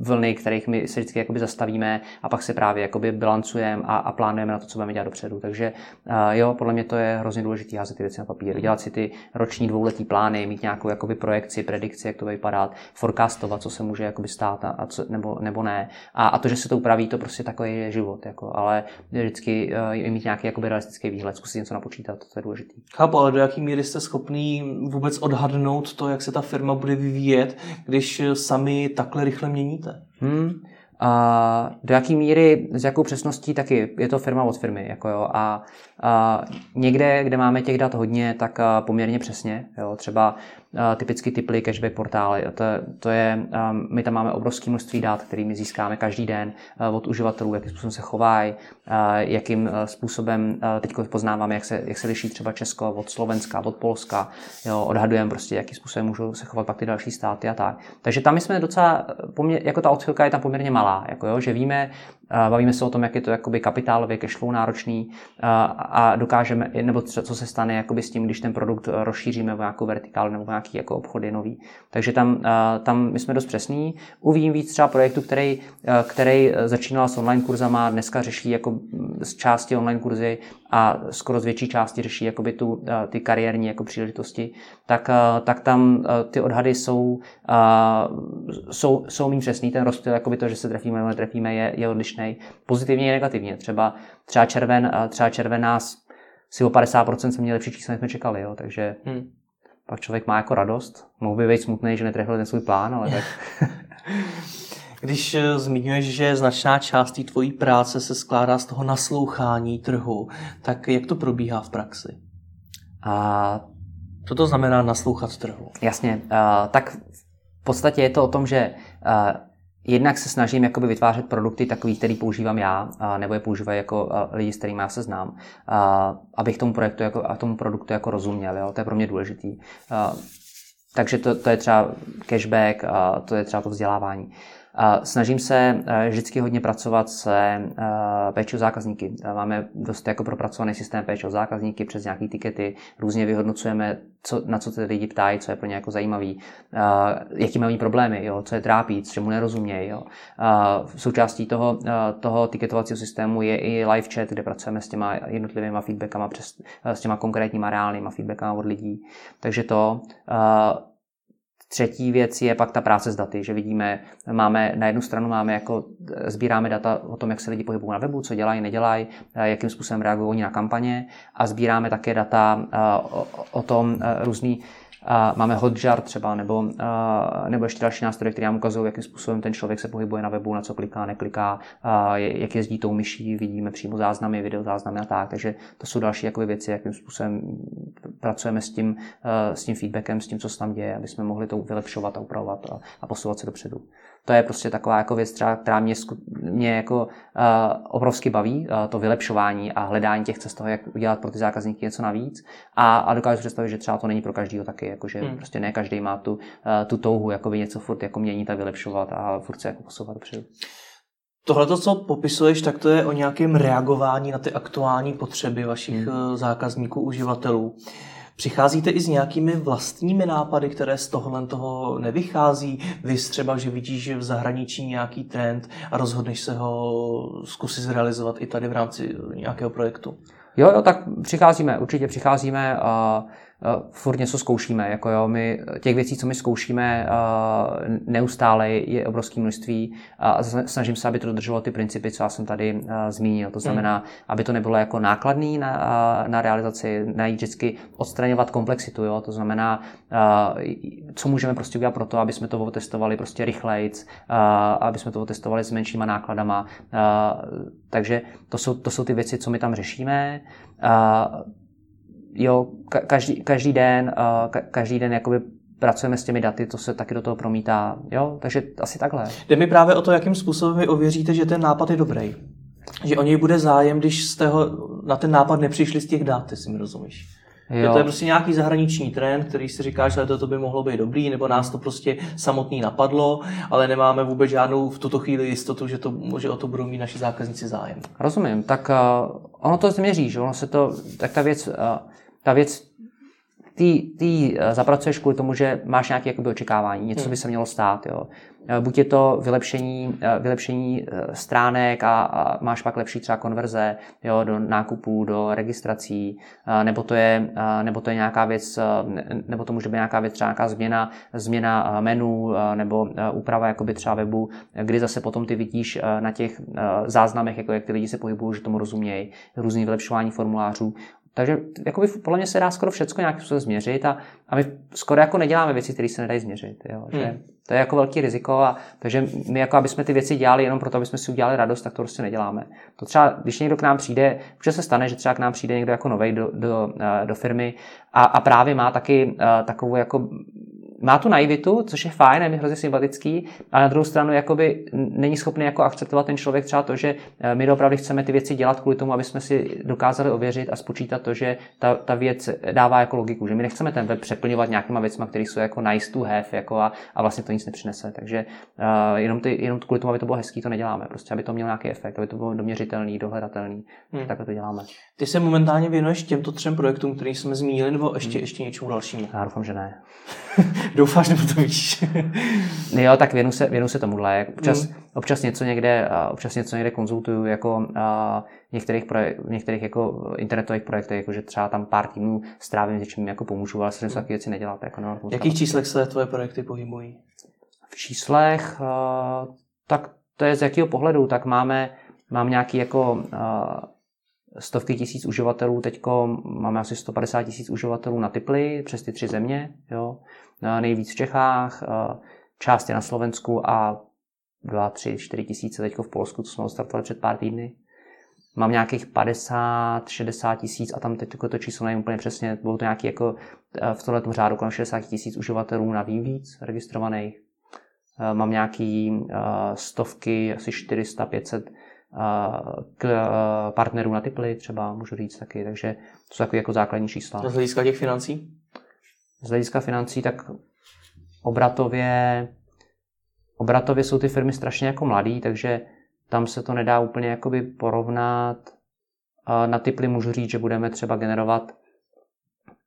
vlny, kterých my se vždycky jakoby zastavíme a pak se právě jakoby bilanc bilancujeme a, a plánujeme na to, co budeme dělat dopředu. Takže uh, jo, podle mě to je hrozně důležité házet ty věci na papír. Dělat si ty roční dvouletý plány, mít nějakou jakoby, projekci, predikci, jak to bude vypadat, forecastovat, co se může jakoby, stát a, a co, nebo, nebo ne. A, a, to, že se to upraví, to prostě takový je život. Jako, ale vždycky uh, mít nějaký jakoby, realistický výhled, zkusit něco napočítat, to je důležité. Chápu, ale do jaký míry jste schopný vůbec odhadnout to, jak se ta firma bude vyvíjet, když sami takhle rychle měníte? Hmm. A do jaký míry, s jakou přesností, taky je to firma od firmy. Jako jo, a, a někde, kde máme těch dat hodně, tak poměrně přesně. Jo, třeba typicky typy cashback portály. To, to je, my tam máme obrovské množství dat, kterými získáme každý den od uživatelů, jakým způsobem se chovají, jakým způsobem teď poznáváme, jak se, jak se liší třeba Česko od Slovenska, od Polska, jo, odhadujeme prostě, jakým způsobem můžou se chovat pak ty další státy a tak. Takže tam jsme docela, poměr, jako ta odchylka je tam poměrně malá, jako jo, že víme, Bavíme se o tom, jak je to jakoby kapitálově cashflow náročný a dokážeme, nebo co se stane jakoby s tím, když ten produkt rozšíříme v nějakou vertikálu nebo v nějaký jako obchody nový. Takže tam, tam my jsme dost přesní. Uvím víc třeba projektu, který, který začínal s online kurzama, dneska řeší jako z části online kurzy a skoro z větší části řeší jakoby tu, ty kariérní jako příležitosti, tak, tak tam ty odhady jsou, jsou, jsou méně přesný. Ten rozptyl, jakoby to, že se trefíme nebo netrefíme, je, je odlišný. Pozitivně i negativně. Třeba, třeba, červen, třeba červen nás si o 50% jsme měli lepší čísla, než jsme čekali. Jo. Takže hmm. pak člověk má jako radost. Mohl by být smutný, že netrefil ten svůj plán, ale tak... Když eh, zmiňuješ, že značná část té tvojí práce se skládá z toho naslouchání trhu, tak jak to probíhá v praxi? A... Co to znamená naslouchat trhu? Jasně, uh, tak v podstatě je to o tom, že Jednak se snažím jakoby vytvářet produkty takový, který používám já, nebo je používají jako lidi, s kterými já se znám, abych tomu projektu jako, a tomu produktu jako rozuměl. Jo? To je pro mě důležitý. Takže to, to je třeba cashback, to je třeba to vzdělávání. Snažím se eh, vždycky hodně pracovat se eh, péčou zákazníky. Máme dost jako propracovaný systém péče o zákazníky přes nějaké tikety, různě vyhodnocujeme, co, na co ty lidi ptají, co je pro ně jako zajímavý, eh, jaký mají problémy, jo, co je trápí, čemu nerozumějí. Jo. V součástí toho, toho tiketovacího systému je i live chat, kde pracujeme s těma jednotlivými feedbackama, přes, s těma konkrétníma reálnýma feedbackama od lidí. Takže to Třetí věc je pak ta práce s daty, že vidíme, máme na jednu stranu máme jako, sbíráme data o tom, jak se lidi pohybují na webu, co dělají, nedělají, jakým způsobem reagují oni na kampaně a sbíráme také data o, o tom různý máme Hotjar třeba, nebo, nebo ještě další nástroje, které nám ukazují, jakým způsobem ten člověk se pohybuje na webu, na co kliká, nekliká, jak jezdí tou myší, vidíme přímo záznamy, videozáznamy a tak. Takže to jsou další jakoby, věci, jakým způsobem pracujeme s tím, s tím feedbackem, s tím, co se tam děje, aby jsme mohli to vylepšovat a upravovat a, a posouvat se dopředu to je prostě taková jako věc, třeba, která mě, mě jako uh, obrovsky baví, uh, to vylepšování a hledání těch cest toho, jak udělat pro ty zákazníky něco navíc. A, a dokážu představit, že třeba to není pro každého taky, jako že hmm. prostě ne každý má tu, uh, tu touhu jakoby něco furt jako měnit a vylepšovat a furt se jako posouvat dopředu. Tohle, co popisuješ, tak to je o nějakém reagování na ty aktuální potřeby vašich hmm. zákazníků, uživatelů. Přicházíte i s nějakými vlastními nápady, které z tohohle toho nevychází? Vy třeba, že vidíš v zahraničí nějaký trend a rozhodneš se ho zkusit zrealizovat i tady v rámci nějakého projektu? Jo, jo, tak přicházíme, určitě přicházíme. Uh Eh, furt něco zkoušíme. Jako jo, my, těch věcí, co my zkoušíme eh, neustále, je obrovské množství a snažím se, aby to dodrželo ty principy, co já jsem tady eh, zmínil. To znamená, hmm. aby to nebylo jako nákladný na, na realizaci, najít vždycky odstraňovat komplexitu. Jo? To znamená, co můžeme prostě udělat pro to, aby jsme to otestovali prostě rychlejc, aby jsme to otestovali s menšíma nákladama. Takže to jsou, to jsou ty věci, co my tam řešíme jo, každý, každý den, uh, každý den jakoby pracujeme s těmi daty, to se taky do toho promítá, jo, takže asi takhle. Jde mi právě o to, jakým způsobem vy ověříte, že ten nápad je dobrý. Že o něj bude zájem, když jste ho, na ten nápad nepřišli z těch dat, ty si mi rozumíš. Jo. To je prostě nějaký zahraniční trend, který si říká, že to, by mohlo být dobrý, nebo nás to prostě samotný napadlo, ale nemáme vůbec žádnou v tuto chvíli jistotu, že, to, že o to budou mít naši zákazníci zájem. Rozumím, tak uh, ono to změří, že ono se to, tak ta věc, uh, ta věc, ty, ty eh, zapracuješ kvůli tomu, že máš nějaké jakoby, očekávání, něco hmm. by se mělo stát. Jo. Eh, buď je to vylepšení, eh, vylepšení stránek a, a máš pak lepší třeba konverze jo, do nákupů, do registrací, nebo to, je, nebo to je nějaká věc, nebo to může být nějaká věc, třeba nějaká změna, změna menu nebo úprava jakoby třeba webu, kdy zase potom ty vidíš na těch záznamech, jako jak ty lidi se pohybují, že tomu rozumějí, různý vylepšování formulářů. Takže jakoby, podle mě se dá skoro všechno nějakým způsobem změřit a, a my skoro jako neděláme věci, které se nedají změřit. Jo? Že hmm. To je jako velký riziko a takže my jako aby jsme ty věci dělali jenom proto, aby jsme si udělali radost, tak to prostě neděláme. To třeba, když někdo k nám přijde, už se stane, že třeba k nám přijde někdo jako nový do, do, eh, do firmy a, a právě má taky uh, takovou jako má tu naivitu, což je fajn, je mi hrozně sympatický, ale na druhou stranu jakoby není schopný jako akceptovat ten člověk třeba to, že eh, my opravdu chceme ty věci dělat kvůli tomu, aby jsme si dokázali ověřit a spočítat to, že ta, ta věc dává jako logiku, že my nechceme ten web přeplňovat nějakýma věcmi, které jsou jako nice to have jako a, a vlastně to nic nepřinese. Takže uh, jenom, ty, jenom kvůli tomu, aby to bylo hezký, to neděláme. Prostě aby to mělo nějaký efekt, aby to bylo doměřitelný, dohledatelný. Hmm. Takhle to děláme. Ty se momentálně věnuješ těmto třem projektům, které jsme zmínili, nebo ještě, hmm. ještě něčemu dalšímu? Já doufám, že ne. Doufáš, nebo to víš? jo, tak věnu se, věnu se tomuhle. Občas, mm. občas, něco někde, občas něco někde konzultuju jako v některých, projek- v některých jako internetových projektech, jako že třeba tam pár týdnů strávím něčím jako pomůžu, ale se mm. takové věci nedělat. Jako no, v jakých číslech se tvoje projekty pohybují? V číslech, tak to je z jakého pohledu, tak máme, mám nějaký jako stovky tisíc uživatelů, teď máme asi 150 tisíc uživatelů na Tipli přes ty tři země, jo. nejvíc v Čechách, část je na Slovensku a 2, 3, 4 tisíce teď v Polsku, co jsme startovali před pár týdny. Mám nějakých 50, 60 tisíc a tam teď to číslo nevím úplně přesně, bylo to nějaký jako v tomhle řádu kolem 60 tisíc uživatelů na víc registrovaných. Mám nějaký stovky, asi 400, 500 k partnerů na Tipli třeba, můžu říct taky, takže to jsou takové jako základní čísla. Z hlediska těch financí? Z hlediska financí, tak obratově, obratově jsou ty firmy strašně jako mladý, takže tam se to nedá úplně jakoby porovnat. Na Tipli můžu říct, že budeme třeba generovat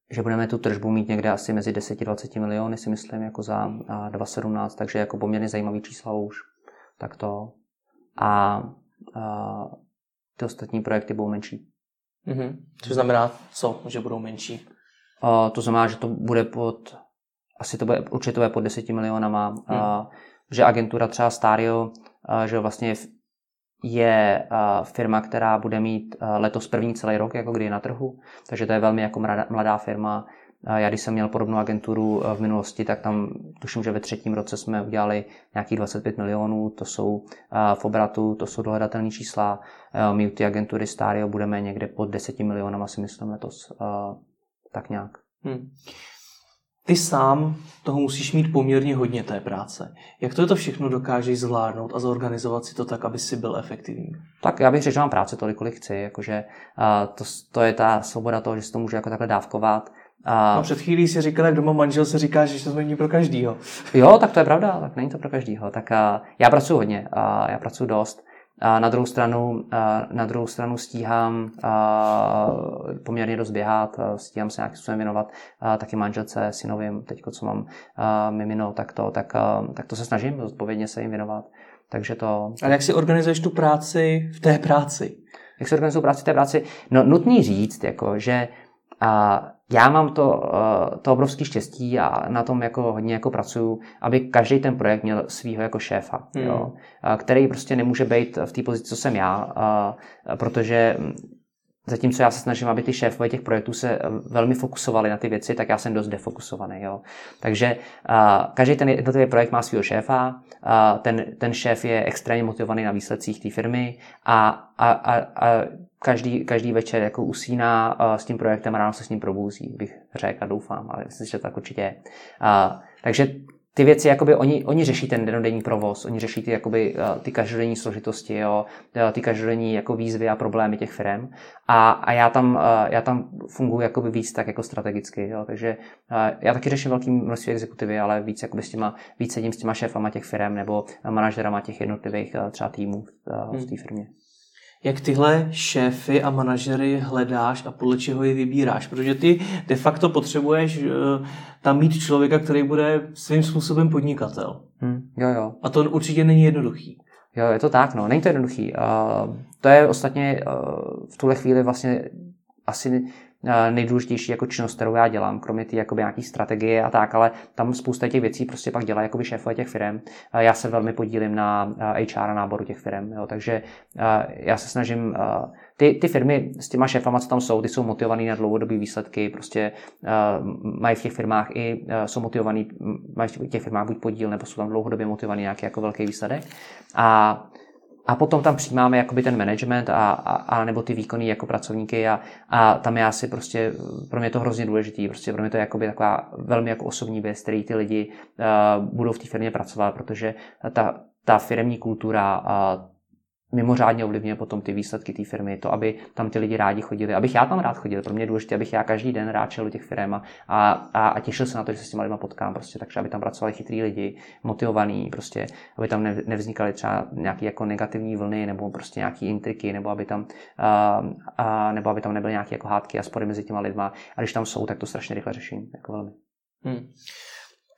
že budeme tu tržbu mít někde asi mezi 10 a 20 miliony, si myslím, jako za 2017, takže jako poměrně zajímavý čísla už. Tak to. A a ty ostatní projekty budou menší. Mm-hmm. Což znamená co, že budou menší? A to znamená, že to bude pod, asi to bude, určitě to bude pod 10 milionama, mm. a, že agentura třeba Stario, a, že vlastně je a, firma, která bude mít a, letos první celý rok, jako kdy je na trhu, takže to je velmi jako mladá, mladá firma, já když jsem měl podobnou agenturu eh, v minulosti, tak tam tuším, že ve třetím roce jsme udělali nějakých 25 milionů, to jsou eh, v obratu, to jsou dohledatelné čísla. Eh, my u ty agentury Stario budeme někde pod 10 milionama, si myslím letos. Tak nějak. Hmm. Ty sám toho musíš mít poměrně hodně té práce. Jak to je to všechno dokážeš zvládnout a zorganizovat si to tak, aby si byl efektivní? Tak já bych řekl, že mám práce tolik, kolik chci. Jakože, to, to, je ta svoboda toho, že si to můžu jako takhle dávkovat. A... No před chvílí si říkal, jak doma manžel se říká, že to není pro každýho. Jo, tak to je pravda, tak není to pro každýho. Tak a, já pracuji hodně, a já pracuji dost. A na druhou stranu, na druhou stranu stíhám poměrně dost běhat, stíhám se nějakým způsobem věnovat taky manželce, synovým, teď co mám mimino, tak to, tak, tak to se snažím zodpovědně se jim věnovat. Takže to... Ale jak si organizuješ tu práci v té práci? Jak se organizují práci v té práci? No nutný říct, jako, že a já mám to, to obrovské štěstí a na tom jako hodně jako pracuju, aby každý ten projekt měl svého jako šéfa, hmm. jo, který prostě nemůže být v té pozici, co jsem já, protože Zatímco já se snažím, aby ty šéfové těch projektů se eh, velmi fokusovali na ty věci, tak já jsem dost defokusovaný. Jo. Takže uh, každý ten jednotlivý projekt má svého šéfa, uh, ten, ten šéf je extrémně motivovaný na výsledcích té firmy a, a, a, a každý, každý večer jako usíná uh, s tím projektem a ráno se s ním probouzí, bych řekl a doufám, ale myslím, že to tak určitě je. Uh, takže ty věci, jakoby oni, oni řeší ten denodenní provoz, oni řeší ty, jakoby, eh, ty každodenní složitosti, jo, eh, ty každodenní jako výzvy a problémy těch firm a, a já, tam, eh, já tam funguji jakoby víc tak jako strategicky, jo, takže já taky řeším velký množství exekutivy, ale víc jakoby s těma, víc sedím s těma šéfama těch firm nebo manažerama těch jednotlivých třeba týmů v té firmě jak tyhle šéfy a manažery hledáš a podle čeho je vybíráš. Protože ty de facto potřebuješ uh, tam mít člověka, který bude svým způsobem podnikatel. Hmm, jo, jo. A to určitě není jednoduchý. Jo, je to tak, no, není to jednoduchý. Uh, to je ostatně uh, v tuhle chvíli vlastně asi Eh, nejdůležitější jako činnost, kterou já dělám, kromě ty jakoby nějaký strategie a tak, ale tam spousta těch věcí prostě pak dělá jakoby šéfové těch firm. Eh, já se velmi podílím na HR a náboru těch firm, jo, takže eh, já se snažím ty, ty firmy s těma šéfama, co tam jsou, ty jsou motivovaný na dlouhodobé výsledky, prostě uh, mají v těch firmách i, uh, jsou motivovaný, mají v těch firmách buď podíl, nebo jsou tam dlouhodobě motivovaný nějaký jako velký výsledek. A a potom tam přijímáme jakoby ten management a, a, a nebo ty výkony jako pracovníky a, a tam je asi prostě, pro mě to hrozně důležitý, prostě pro mě to je jakoby taková velmi jako osobní věc, který ty lidi uh, budou v té firmě pracovat, protože ta, ta firmní kultura, uh, mimořádně ovlivňuje potom ty výsledky té firmy, to, aby tam ty lidi rádi chodili, abych já tam rád chodil. Pro mě je důležité, abych já každý den rád šel do těch firm a, a, a, těšil se na to, že se s těma lidma potkám, prostě, takže aby tam pracovali chytrý lidi, motivovaní, prostě, aby tam nevznikaly třeba nějaké jako negativní vlny nebo prostě nějaké intriky, nebo aby tam, a, a, nebo aby tam nebyly nějaké jako hádky a spory mezi těma lidma. A když tam jsou, tak to strašně rychle řeším. Jako velmi. Hmm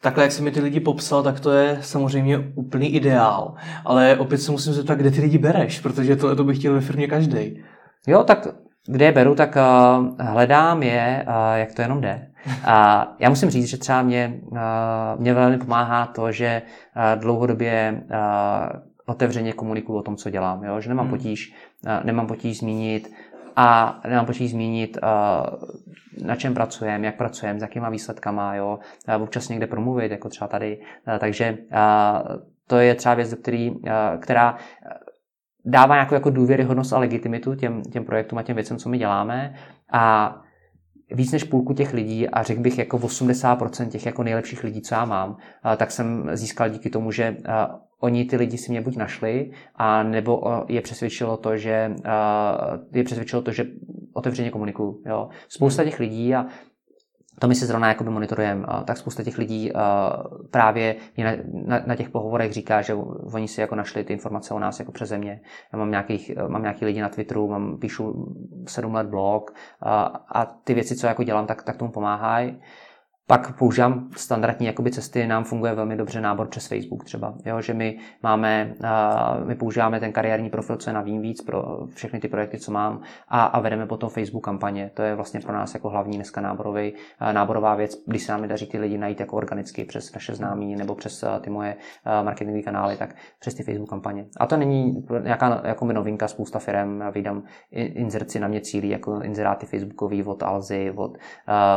takhle, jak se mi ty lidi popsal, tak to je samozřejmě úplný ideál. Ale opět se musím zeptat, kde ty lidi bereš, protože to, to bych chtěl ve firmě každý. Jo, tak kde je beru, tak uh, hledám je, uh, jak to jenom jde. A uh, já musím říct, že třeba mě, uh, mě velmi pomáhá to, že uh, dlouhodobě uh, otevřeně komunikuju o tom, co dělám. Jo? Že nemám hmm. potíž, uh, nemám potíž zmínit a nemám potíž zmínit, uh, na čem pracujeme, jak pracujeme, s jakýma výsledkama, jo, uh, občas někde promluvit, jako třeba tady. Uh, takže to je třeba věc, který, která dává nějakou jako důvěryhodnost a legitimitu těm, těm projektům a těm věcem, co my děláme. A víc než půlku těch lidí a řekl bych jako 80% těch jako nejlepších lidí, co já mám, tak jsem získal díky tomu, že oni ty lidi si mě buď našli, a nebo je přesvědčilo to, že je přesvědčilo to, že otevřeně komunikuju. Jo. Spousta těch lidí a to my si zrovna jakoby monitorujeme, tak spousta těch lidí právě na, na, na, těch pohovorech říká, že oni si jako našli ty informace o nás jako přeze mě. Já mám, nějakých, mám nějaký lidi na Twitteru, mám, píšu sedm let blog a, a ty věci, co jako dělám, tak, tak tomu pomáhají. Pak používám standardní jakoby cesty, nám funguje velmi dobře nábor přes Facebook třeba, jo, že my máme, my používáme ten kariérní profil, co je na Vím víc pro všechny ty projekty, co mám a, a vedeme potom Facebook kampaně. To je vlastně pro nás jako hlavní dneska náborový, náborová věc, když se nám daří ty lidi najít jako organicky přes naše známí nebo přes ty moje marketingové kanály, tak přes ty Facebook kampaně. A to není nějaká jako novinka, spousta firm, vydám inzerci na mě cílí, jako inzeráty Facebookový od Alzy, od,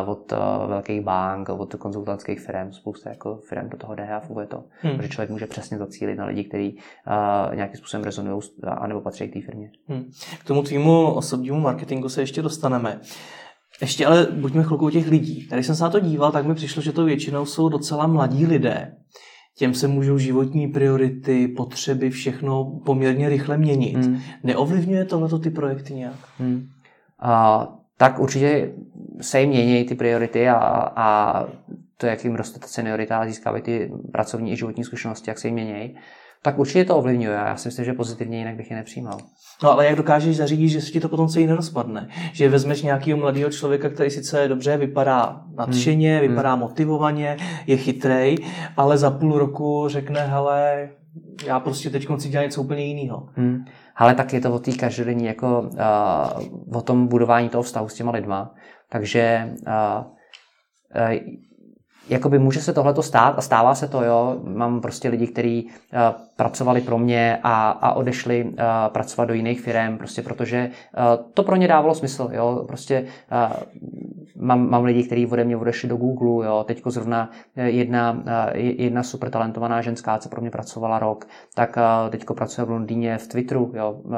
od velkých bank, bank, od konzultantských firm, spousta jako firm do toho jde a funguje to. Hmm. Protože člověk může přesně zacílit na lidi, kteří uh, nějakým způsobem rezonují anebo patří k té firmě. Hmm. K tomu tvýmu osobnímu marketingu se ještě dostaneme. Ještě ale buďme chvilku těch lidí. Když jsem se na to díval, tak mi přišlo, že to většinou jsou docela mladí lidé. Těm se můžou životní priority, potřeby, všechno poměrně rychle měnit. Hmm. Neovlivňuje tohleto ty projekty nějak? Hmm. Uh, tak určitě se jim mění ty priority a, a to, jak jim roste ta seniorita a získávají ty pracovní i životní zkušenosti, jak se jim mění. Tak určitě to ovlivňuje. Já si myslím, že pozitivně jinak bych je nepřijímal. No ale jak dokážeš zařídit, že se ti to potom celý nerozpadne? Že vezmeš nějakého mladého člověka, který sice dobře vypadá nadšeně, hmm. vypadá hmm. motivovaně, je chytrej, ale za půl roku řekne, hele, já prostě teď chci dělat něco úplně jiného. Hmm. Ale tak je to o té každodenní, jako uh, o tom budování toho vztahu s těma lidma. Takže uh, jakoby může se tohle stát a stává se to, jo. Mám prostě lidi, kteří uh, pracovali pro mě a, a odešli uh, pracovat do jiných firm, prostě protože uh, to pro ně dávalo smysl, jo. Prostě mám, mám lidi, kteří ode mě odešli do Google, jo. Teďko zrovna jedna, jedna super talentovaná ženská, co pro mě pracovala rok, tak teďko pracuje v Londýně v Twitteru, jo, uh,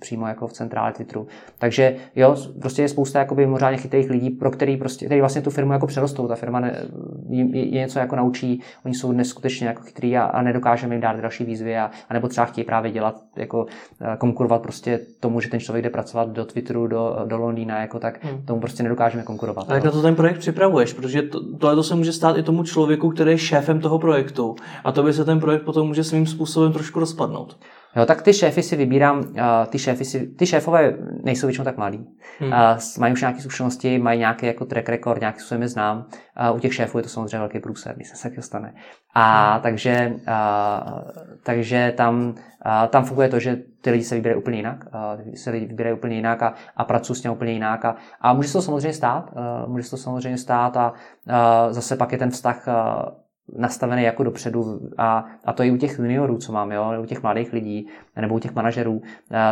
přímo jako v centrále Twitteru. Takže jo, prostě je spousta jakoby mimořádně chytrých lidí, pro který prostě, který vlastně tu firmu jako přerostou. Ta firma ne, je, je něco jako naučí, oni jsou neskutečně jako chytrý a, a nedokážeme jim dát další výzvy a, a nebo třeba chtějí právě dělat, jako eh, konkurovat prostě tomu, že ten člověk jde pracovat do Twitteru, do, do Londýna, jako tak hmm. tomu prostě nedokážeme konkurovat. A jak na to ten projekt připravuješ? Protože to, tohle to se může stát i tomu člověku, který je šéfem toho projektu a to by se ten projekt potom může svým způsobem trošku rozpadnout. Jo, tak ty šéfy si vybírám, uh, ty, šéfy si, ty šéfové nejsou většinou tak mladí. Hmm. Uh, mají už nějaké zkušenosti, mají nějaký jako track record, nějaký způsobem znám. Uh, u těch šéfů je to samozřejmě velký průser, když se taky stane. A hmm. takže, uh, takže tam, uh, tam funguje to, že ty lidi se vybírají úplně jinak, uh, se lidi vybírají úplně jinak a, a pracují s tím úplně jinak. A, a může se to samozřejmě stát, uh, může se to samozřejmě stát a uh, zase pak je ten vztah uh, nastavený jako dopředu a, a to i u těch juniorů, co mám, jo, u těch mladých lidí nebo u těch manažerů,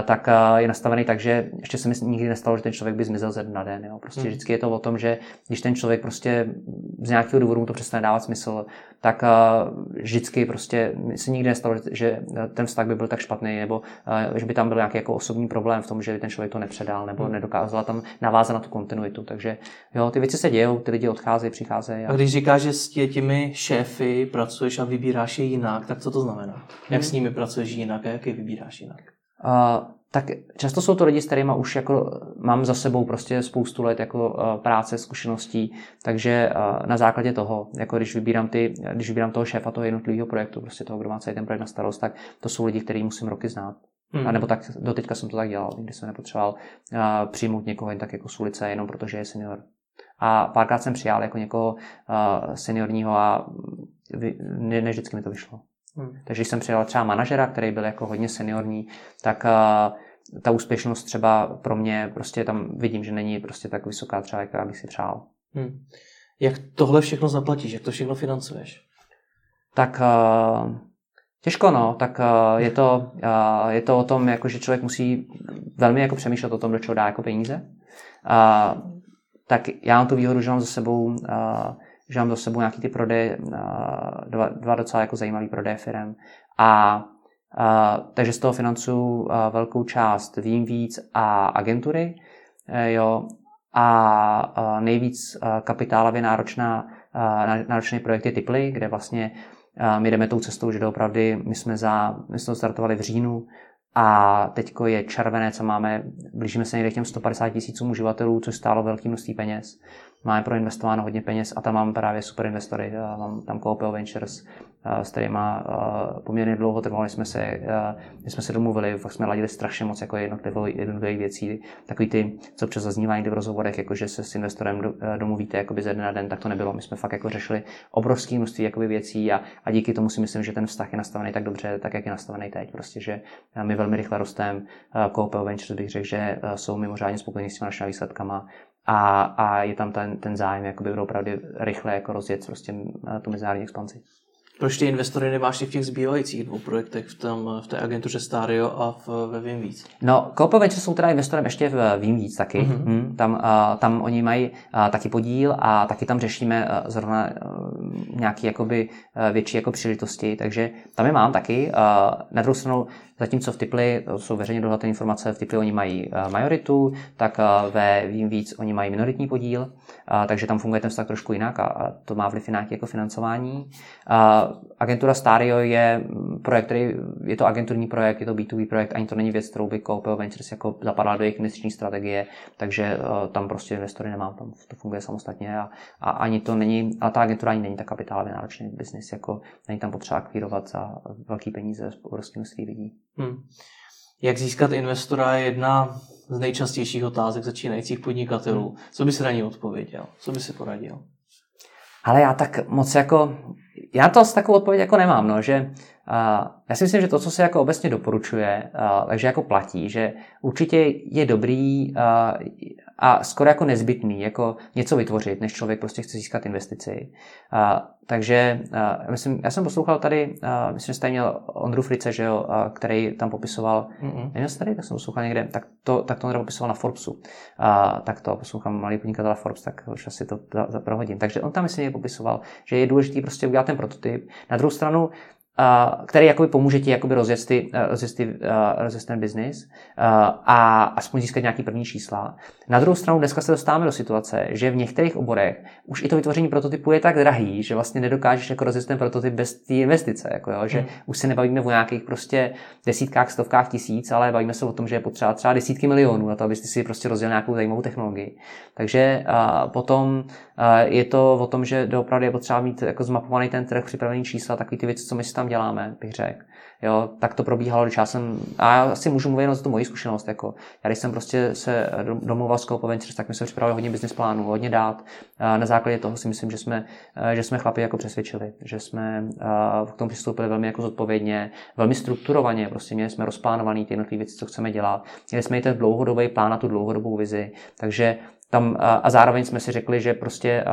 tak je nastavený tak, že ještě se mi nikdy nestalo, že ten člověk by zmizel ze dne na den. Jo. Prostě hmm. vždycky je to o tom, že když ten člověk prostě z nějakého důvodu mu to přestane dávat smysl, tak vždycky prostě se nikdy nestalo, že ten vztah by byl tak špatný, nebo že by tam byl nějaký jako osobní problém v tom, že ten člověk to nepředal, nebo hmm. nedokázal tam navázat na tu kontinuitu. Takže jo, ty věci se dějou, ty lidi odcházejí, přicházejí. A, a když říkáš, že s těmi šéfy pracuješ a vybíráš je jinak, tak co to znamená? Jak hmm. s nimi pracuješ jinak a jak je vybíráš jinak? Uh, tak často jsou to lidi, s kterými už jako mám za sebou prostě spoustu let jako uh, práce, zkušeností, takže uh, na základě toho, jako když vybírám, ty, když vybírám toho šéfa toho jednotlivého projektu, prostě toho, kdo má celý ten projekt na starost, tak to jsou lidi, který musím roky znát. Hmm. A nebo tak, doteďka jsem to tak dělal, když jsem nepotřeboval uh, přijmout někoho jen tak jako z ulice, jenom protože je senior. A párkrát jsem přijal jako někoho uh, seniorního a ne, ne vždycky mi to vyšlo. Hmm. Takže když jsem přijal třeba manažera, který byl jako hodně seniorní, tak uh, ta úspěšnost třeba pro mě prostě tam vidím, že není prostě tak vysoká třeba, jak bych si přál. Hmm. Jak tohle všechno zaplatíš? Jak to všechno financuješ? Tak uh, těžko no, tak uh, je, to, uh, je to o tom, jako, že člověk musí velmi jako přemýšlet o tom, do čeho dá jako peníze. Uh, tak já mám tu výhodu, že mám za sebou uh, že mám za sebou nějaký ty prodeje, dva, dva docela jako zajímavý prodeje firm. A uh, takže z toho financuju uh, velkou část Vím víc a agentury, uh, jo, a uh, nejvíc uh, kapitálově náročná, uh, náročný projekt je Tiply, kde vlastně uh, my jdeme tou cestou, že doopravdy my jsme, za, my jsme startovali v říjnu a teďko je červené, co máme, blížíme se někde k těm 150 tisícům uživatelů, což stálo velké množství peněz máme proinvestováno hodně peněz a tam máme právě super investory. Mám tam Coopel Ventures, s kterými poměrně dlouho trvalo, jsme se, my jsme se domluvili, fakt jsme ladili strašně moc jako jednotlivých věcí. Takový ty, co přes zaznívá někdy v rozhovorech, jako že se s investorem domluvíte jakoby ze dne na den, tak to nebylo. My jsme fakt jako řešili obrovské množství jakoby věcí a, a díky tomu si myslím, že ten vztah je nastavený tak dobře, tak jak je nastavený teď. Prostě, že my velmi rychle rosteme. Coopel Ventures bych řekl, že jsou mimořádně spokojení s těmi našimi výsledkama a, a je tam ten, ten zájem jakoby opravdu rychle jako rozjet prostě eh, tu mezinárodní expanzi. Proč ty investory nemáš v těch zbývajících dvou projektech, v, tom, v té agentuře Stario a v, ve Vím víc? No, Coopel Ventures jsou teda investorem ještě v Vím víc taky. Mm-hmm. Hmm, tam, uh, tam oni mají uh, taky podíl a taky tam řešíme uh, zrovna uh, nějaké jakoby, uh, větší jako příležitosti, takže tam je mám taky. Uh, na druhou stranu Zatímco v Tipli, jsou veřejně dohledné informace, v Tipli oni mají majoritu, tak ve Vím víc oni mají minoritní podíl, takže tam funguje ten vztah trošku jinak a to má vliv nějaké jako financování. Agentura Stario je projekt, který je to agenturní projekt, je to B2B projekt, ani to není věc, kterou by KPO Ventures jako zapadla do jejich investiční strategie, takže tam prostě investory nemám, tam to funguje samostatně a, a ani to není, a ta agentura ani není tak kapitálově náročný biznis, jako není tam potřeba akvírovat za velký peníze z obrovským množství lidí. Hmm. Jak získat investora je jedna z nejčastějších otázek začínajících podnikatelů. Hmm. Co by se na ní odpověděl? Co by si poradil? Ale já tak moc jako, já to s takovou odpověď jako nemám, no, že uh, já si myslím, že to, co se jako obecně doporučuje, uh, takže jako platí, že určitě je dobrý uh, a skoro jako nezbytný jako něco vytvořit, než člověk prostě chce získat investici. Uh, takže uh, myslím, já jsem poslouchal tady, uh, myslím, že jste měl Ondru Frice, že jo, uh, který tam popisoval, mm-hmm. nevím, tady, tak jsem poslouchal někde, tak to, tak to Ondra popisoval na Forbesu. Uh, tak to poslouchám malý podnikatel Forbes, tak už asi to prohodím. Takže on tam myslím, že popisoval, že je důležité prostě udělat ten prototyp. Na druhou stranu, který jakoby pomůže ti jakoby rozjet, ty, eh, rozjet, ty, eh, rozjet ten biznis eh, a aspoň získat nějaký první čísla. Na druhou stranu dneska se dostáváme do situace, že v některých oborech už i to vytvoření prototypu je tak drahý, že vlastně nedokážeš jako rozjet ten prototyp bez té investice, jako jo, že hmm. už se nebavíme o nějakých prostě desítkách, stovkách tisíc, ale bavíme se o tom, že je potřeba třeba desítky milionů na to, abyste si prostě rozjel nějakou zajímavou technologii. Takže potom je to o tom, že doopravdy je potřeba mít jako zmapovaný ten trh, připravený čísla, takový ty věci, co my si tam děláme, bych řekl. Jo, tak to probíhalo, když já jsem, a já asi můžu mluvit jenom za tu moji zkušenost, jako, já když jsem prostě se domluval s Coop Ventures, tak my jsme připravili hodně business plánů, hodně dát. A na základě toho si myslím, že jsme, že jsme chlapi jako přesvědčili, že jsme k tomu přistoupili velmi jako zodpovědně, velmi strukturovaně, prostě měli jsme rozplánovaný ty jednotlivé věci, co chceme dělat. Měli jsme i ten dlouhodobý plán na tu dlouhodobou vizi, takže tam, a zároveň jsme si řekli, že prostě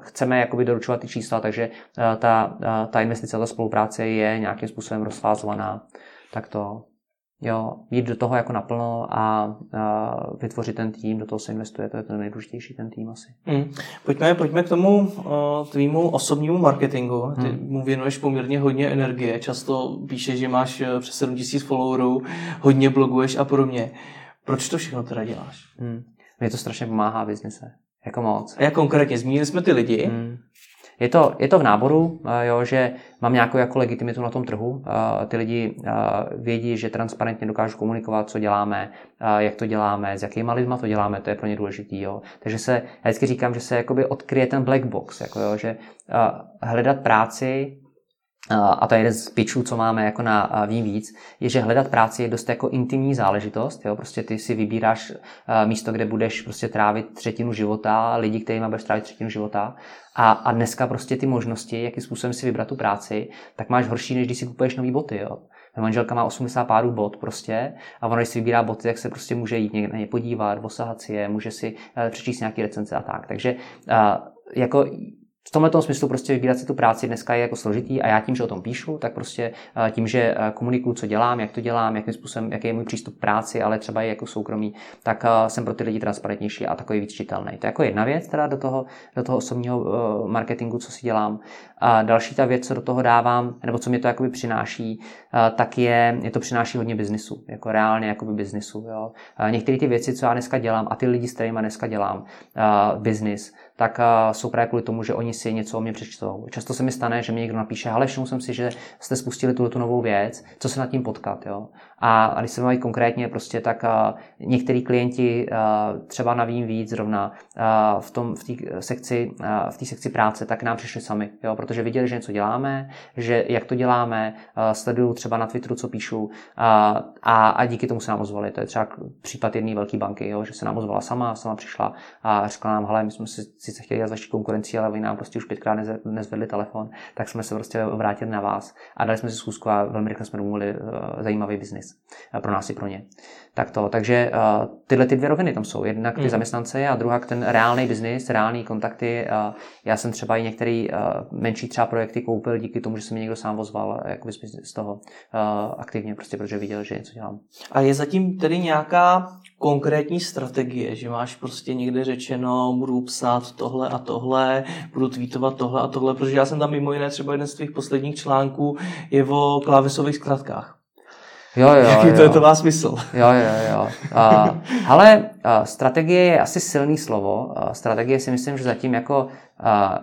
chceme jakoby doručovat ty čísla, takže ta, ta investice, ta spolupráce je nějakým způsobem rozfázovaná. Tak to, jo, jít do toho jako naplno a, a vytvořit ten tým, do toho se investuje, to je to nejdůležitější, ten tým asi. Hmm. Pojďme, pojďme k tomu uh, tvýmu osobnímu marketingu. Ty hmm. mu věnuješ poměrně hodně energie, často píšeš, že máš e, přes 7000 followerů, hodně bloguješ a podobně. Proč to všechno teda děláš? Hmm. Mě to strašně pomáhá biznise. Jako moc. A jak konkrétně? Zmínili jsme ty lidi. Hmm. Je to, je to v náboru, eh, jo, že mám nějakou jako legitimitu na tom trhu. Eh, ty lidi eh, vědí, že transparentně dokážu komunikovat, co děláme, jak to děláme, s jakýma lidma to děláme, to je pro ně důležitý. Jo. Takže se, já vždycky říkám, že se jakoby odkryje ten black box, jako jo, že hledat práci a to je jeden z pitchů, co máme jako na Vím víc, je, že hledat práci je dost jako intimní záležitost. Jo? Prostě ty si vybíráš místo, kde budeš prostě trávit třetinu života, lidi, kterými budeš trávit třetinu života. A, a dneska prostě ty možnosti, jakým způsobem si vybrat tu práci, tak máš horší, než když si kupuješ nový boty. Jo? Manželka má 80 párů bot prostě a ona, když si vybírá boty, tak se prostě může jít někde na ně podívat, osahat si je, může si uh, přečíst nějaké recenze a tak. Takže jako v tomhle smyslu prostě vybírat si tu práci dneska je jako složitý a já tím, že o tom píšu, tak prostě eh, tím, že eh, komunikuju, co dělám, jak to dělám, jakým způsobem, jaký je můj přístup k práci, ale třeba i jako soukromí, tak eh, jsem pro ty lidi transparentnější a takový víc čitelný. To je jako jedna věc teda do toho, do toho osobního marketingu, co si dělám. A další ta věc, co do toho dávám, nebo co mě to jakoby přináší, tak je, je to přináší hodně biznisu, jako reálně jakoby biznisu. Některé ty věci, co já dneska dělám a ty lidi, s kterými dneska dělám biznis, tak jsou právě kvůli tomu, že oni si něco o mě přečtou. Často se mi stane, že mi někdo napíše, ale všiml jsem si, že jste spustili tuto novou věc, co se nad tím potkat. Jo? A, a když se mají konkrétně, prostě tak uh, některý klienti uh, třeba navím víc zrovna uh, v tom v té sekci, uh, v té sekci práce, tak nám přišli sami, jo? protože viděli, že něco děláme, že jak to děláme, sledují třeba na Twitteru, co píšu uh, a, a díky tomu se nám ozvali. To je třeba případ jedné velké banky, jo? že se nám ozvala sama, sama přišla a řekla nám, hele, my jsme si sice chtěli dělat vaši konkurenci, ale vy nám prostě už pětkrát nezvedli telefon, tak jsme se prostě vrátili na vás a dali jsme si zkusku a velmi rychle jsme domluvili uh, zajímavý biznis pro nás i pro ně. Tak to, takže uh, tyhle ty dvě roviny tam jsou. Jednak ty mm. zaměstnance a druhá ten reálný biznis, reální kontakty. Uh, já jsem třeba i některý uh, menší třeba projekty koupil díky tomu, že se mi někdo sám ozval jako z toho uh, aktivně, prostě protože viděl, že něco dělám. A je zatím tedy nějaká konkrétní strategie, že máš prostě někde řečeno, budu psát tohle a tohle, budu tweetovat tohle a tohle, protože já jsem tam mimo jiné třeba jeden z tvých posledních článků je o klávesových zkratkách. Jo, jo, Jaký jo. to, je, to má smysl? Jo, jo, jo. Uh, strategie je asi silný slovo. Strategie si myslím, že zatím jako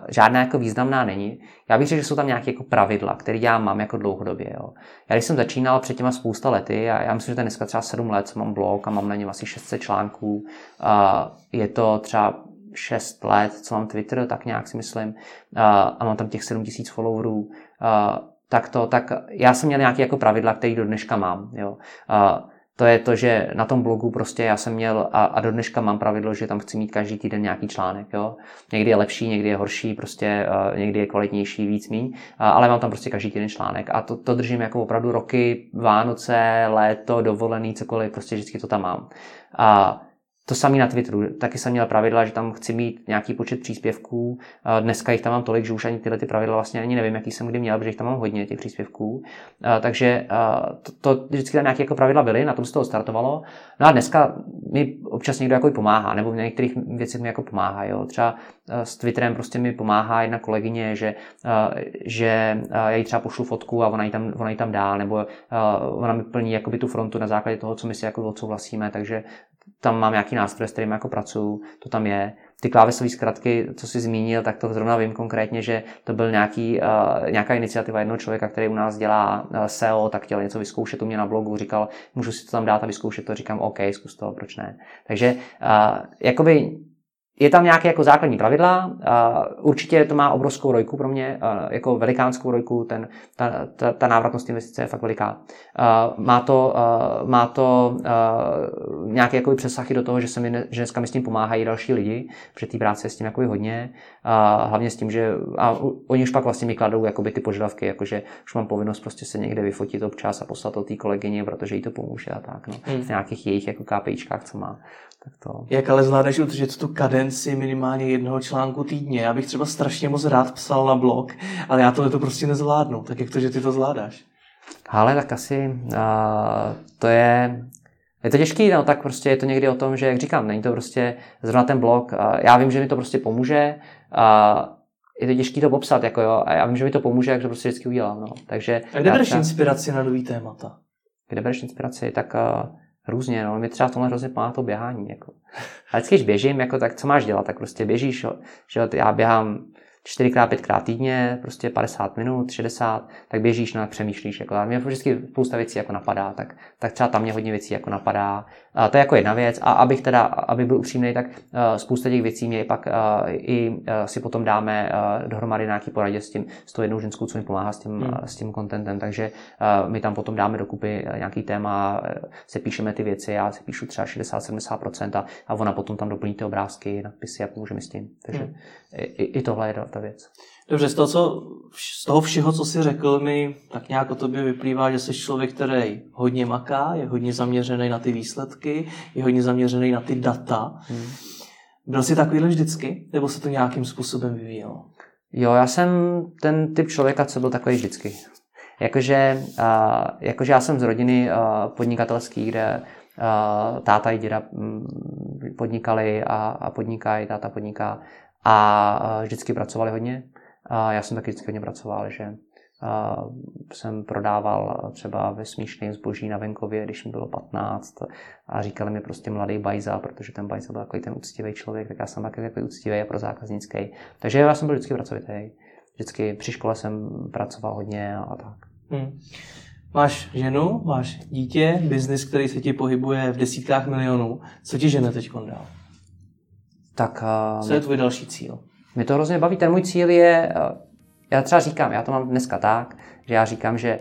žádná jako významná není. Já bych řekl, že jsou tam nějaké jako pravidla, které já mám jako dlouhodobě. Jo. Já když jsem začínal před těma spousta lety, a já myslím, že to je dneska třeba 7 let, co mám blog a mám na něm asi 600 článků, je to třeba 6 let, co mám Twitter, tak nějak si myslím, uh, a mám tam těch 7000 followerů, uh, tak to, tak já jsem měl nějaké jako pravidla, které do dneška mám. Jo. Uh, to je to, že na tom blogu prostě já jsem měl a, a do dneška mám pravidlo, že tam chci mít každý týden nějaký článek. Jo. Někdy je lepší, někdy je horší, prostě uh, někdy je kvalitnější, víc míň, uh, ale mám tam prostě každý týden článek a to, to držím jako opravdu roky, Vánoce, léto, dovolený, cokoliv, prostě vždycky to tam mám. A to samý na Twitteru. Taky jsem měl pravidla, že tam chci mít nějaký počet příspěvků. Dneska jich tam mám tolik, že už ani tyhle ty pravidla vlastně ani nevím, jaký jsem kdy měl, protože jich tam mám hodně těch příspěvků. Takže to, to vždycky tam nějaké jako pravidla byly, na tom se to startovalo. No a dneska mi občas někdo jako pomáhá, nebo v některých věcech mi jako pomáhá. Jo. Třeba s Twitterem prostě mi pomáhá jedna kolegyně, že, že já jí třeba pošlu fotku a ona ji tam, ona ji tam dá, nebo ona mi plní jakoby tu frontu na základě toho, co my si jako odsouhlasíme, takže tam mám nějaký nástroj, s kterým jako pracuju, to tam je. Ty klávesové zkratky, co jsi zmínil, tak to zrovna vím konkrétně, že to byl nějaký, uh, nějaká iniciativa jednoho člověka, který u nás dělá uh, SEO, tak chtěl něco vyzkoušet u mě na blogu, říkal, můžu si to tam dát a vyzkoušet to, říkám, OK, zkus to, proč ne. Takže uh, jakoby je tam nějaké jako základní pravidla, určitě to má obrovskou rojku pro mě, jako velikánskou rojku, ten, ta, ta, ta návratnost investice je fakt veliká. Má to, má to nějaké jako přesahy do toho, že, se mi, že dneska mi s tím pomáhají další lidi, protože té práce je s tím jako hodně, hlavně s tím, že a oni už pak vlastně mi kladou jakoby ty požadavky, jakože už mám povinnost prostě se někde vyfotit občas a poslat to té kolegyně, protože jí to pomůže a tak, no, hmm. v nějakých jejich jako KPIčkách, co má. Tak to... Jak ale zvládáš udržet tu kadenci minimálně jednoho článku týdně? Já bych třeba strašně moc rád psal na blog, ale já tohle to prostě nezvládnu. Tak jak to, že ty to zvládáš? Ale tak asi uh, to je je to těžký, no tak prostě je to někdy o tom, že jak říkám, není to prostě zrovna ten blog. Já vím, že mi to prostě pomůže. Uh, je to těžké to popsat, jako jo, a já vím, že mi to pomůže, jak to prostě vždycky udělám. No. Takže, a kde bereš inspiraci na nový témata? Kde bereš inspiraci? Tak uh, různě, no, mi třeba v tomhle hrozně pomáhá to běhání, jako. A vždycky, když běžím, jako, tak co máš dělat, tak prostě běžíš, že já běhám 4x, 5x týdně, prostě 50 minut, 60, tak běžíš, no, přemýšlíš. Jako, a mě vždycky spousta věcí jako napadá, tak, tak třeba tam mě hodně věcí jako napadá. A to je jako jedna věc. A abych teda, aby byl upřímný, tak uh, spousta těch věcí mě pak uh, i uh, si potom dáme dohromady nějaký poradě s tím, s tou jednou ženskou, co mi pomáhá s tím, hmm. s tím contentem. Takže my tam potom dáme dokupy nějaký téma, se píšeme ty věci, já si píšu třeba 60-70% a, a ona potom tam doplní ty obrázky, nadpisy a pomůže mi s tím. Takže hmm. i, i tohle je ta věc. Dobře, z toho, co, z toho všeho, co jsi řekl, mi tak nějak o tobě vyplývá, že jsi člověk, který hodně maká, je hodně zaměřený na ty výsledky, je hodně zaměřený na ty data. Hmm. Byl jsi takovýhle vždycky, nebo se to nějakým způsobem vyvíjelo? Jo, já jsem ten typ člověka, co byl takový vždycky. Jakože, uh, jakože já jsem z rodiny uh, podnikatelský, kde uh, táta i děda um, podnikali a, a podnikají, táta podniká a vždycky pracovali hodně. A já jsem taky vždycky hodně pracoval, že jsem prodával třeba ve smíšném zboží na venkově, když mi bylo 15 a říkali mi prostě mladý bajza, protože ten bajza byl takový ten úctivý člověk, tak já jsem taky takový úctivý a pro zákaznický. Takže já jsem byl vždycky pracovitý. Vždycky při škole jsem pracoval hodně a tak. Hmm. Máš ženu, máš dítě, biznis, který se ti pohybuje v desítkách milionů. Co ti žene teď dál? Tak, uh, Co je tvůj další cíl? Mě to hrozně baví. Ten můj cíl je, já třeba říkám, já to mám dneska tak, že já říkám, že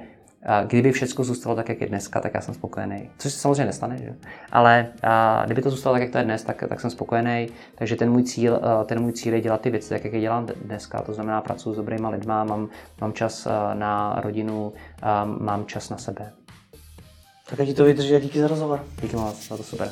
kdyby všechno zůstalo tak, jak je dneska, tak já jsem spokojený. Což se samozřejmě nestane, že? Ale uh, kdyby to zůstalo tak, jak to je dnes, tak, tak jsem spokojený. Takže ten můj, cíl, ten můj cíl je dělat ty věci tak, jak je dělám dneska. To znamená, pracuji s dobrýma lidma, mám, mám čas na rodinu, mám čas na sebe. Tak ti to vydrží a díky za rozhovor. Díky moc, bylo to super.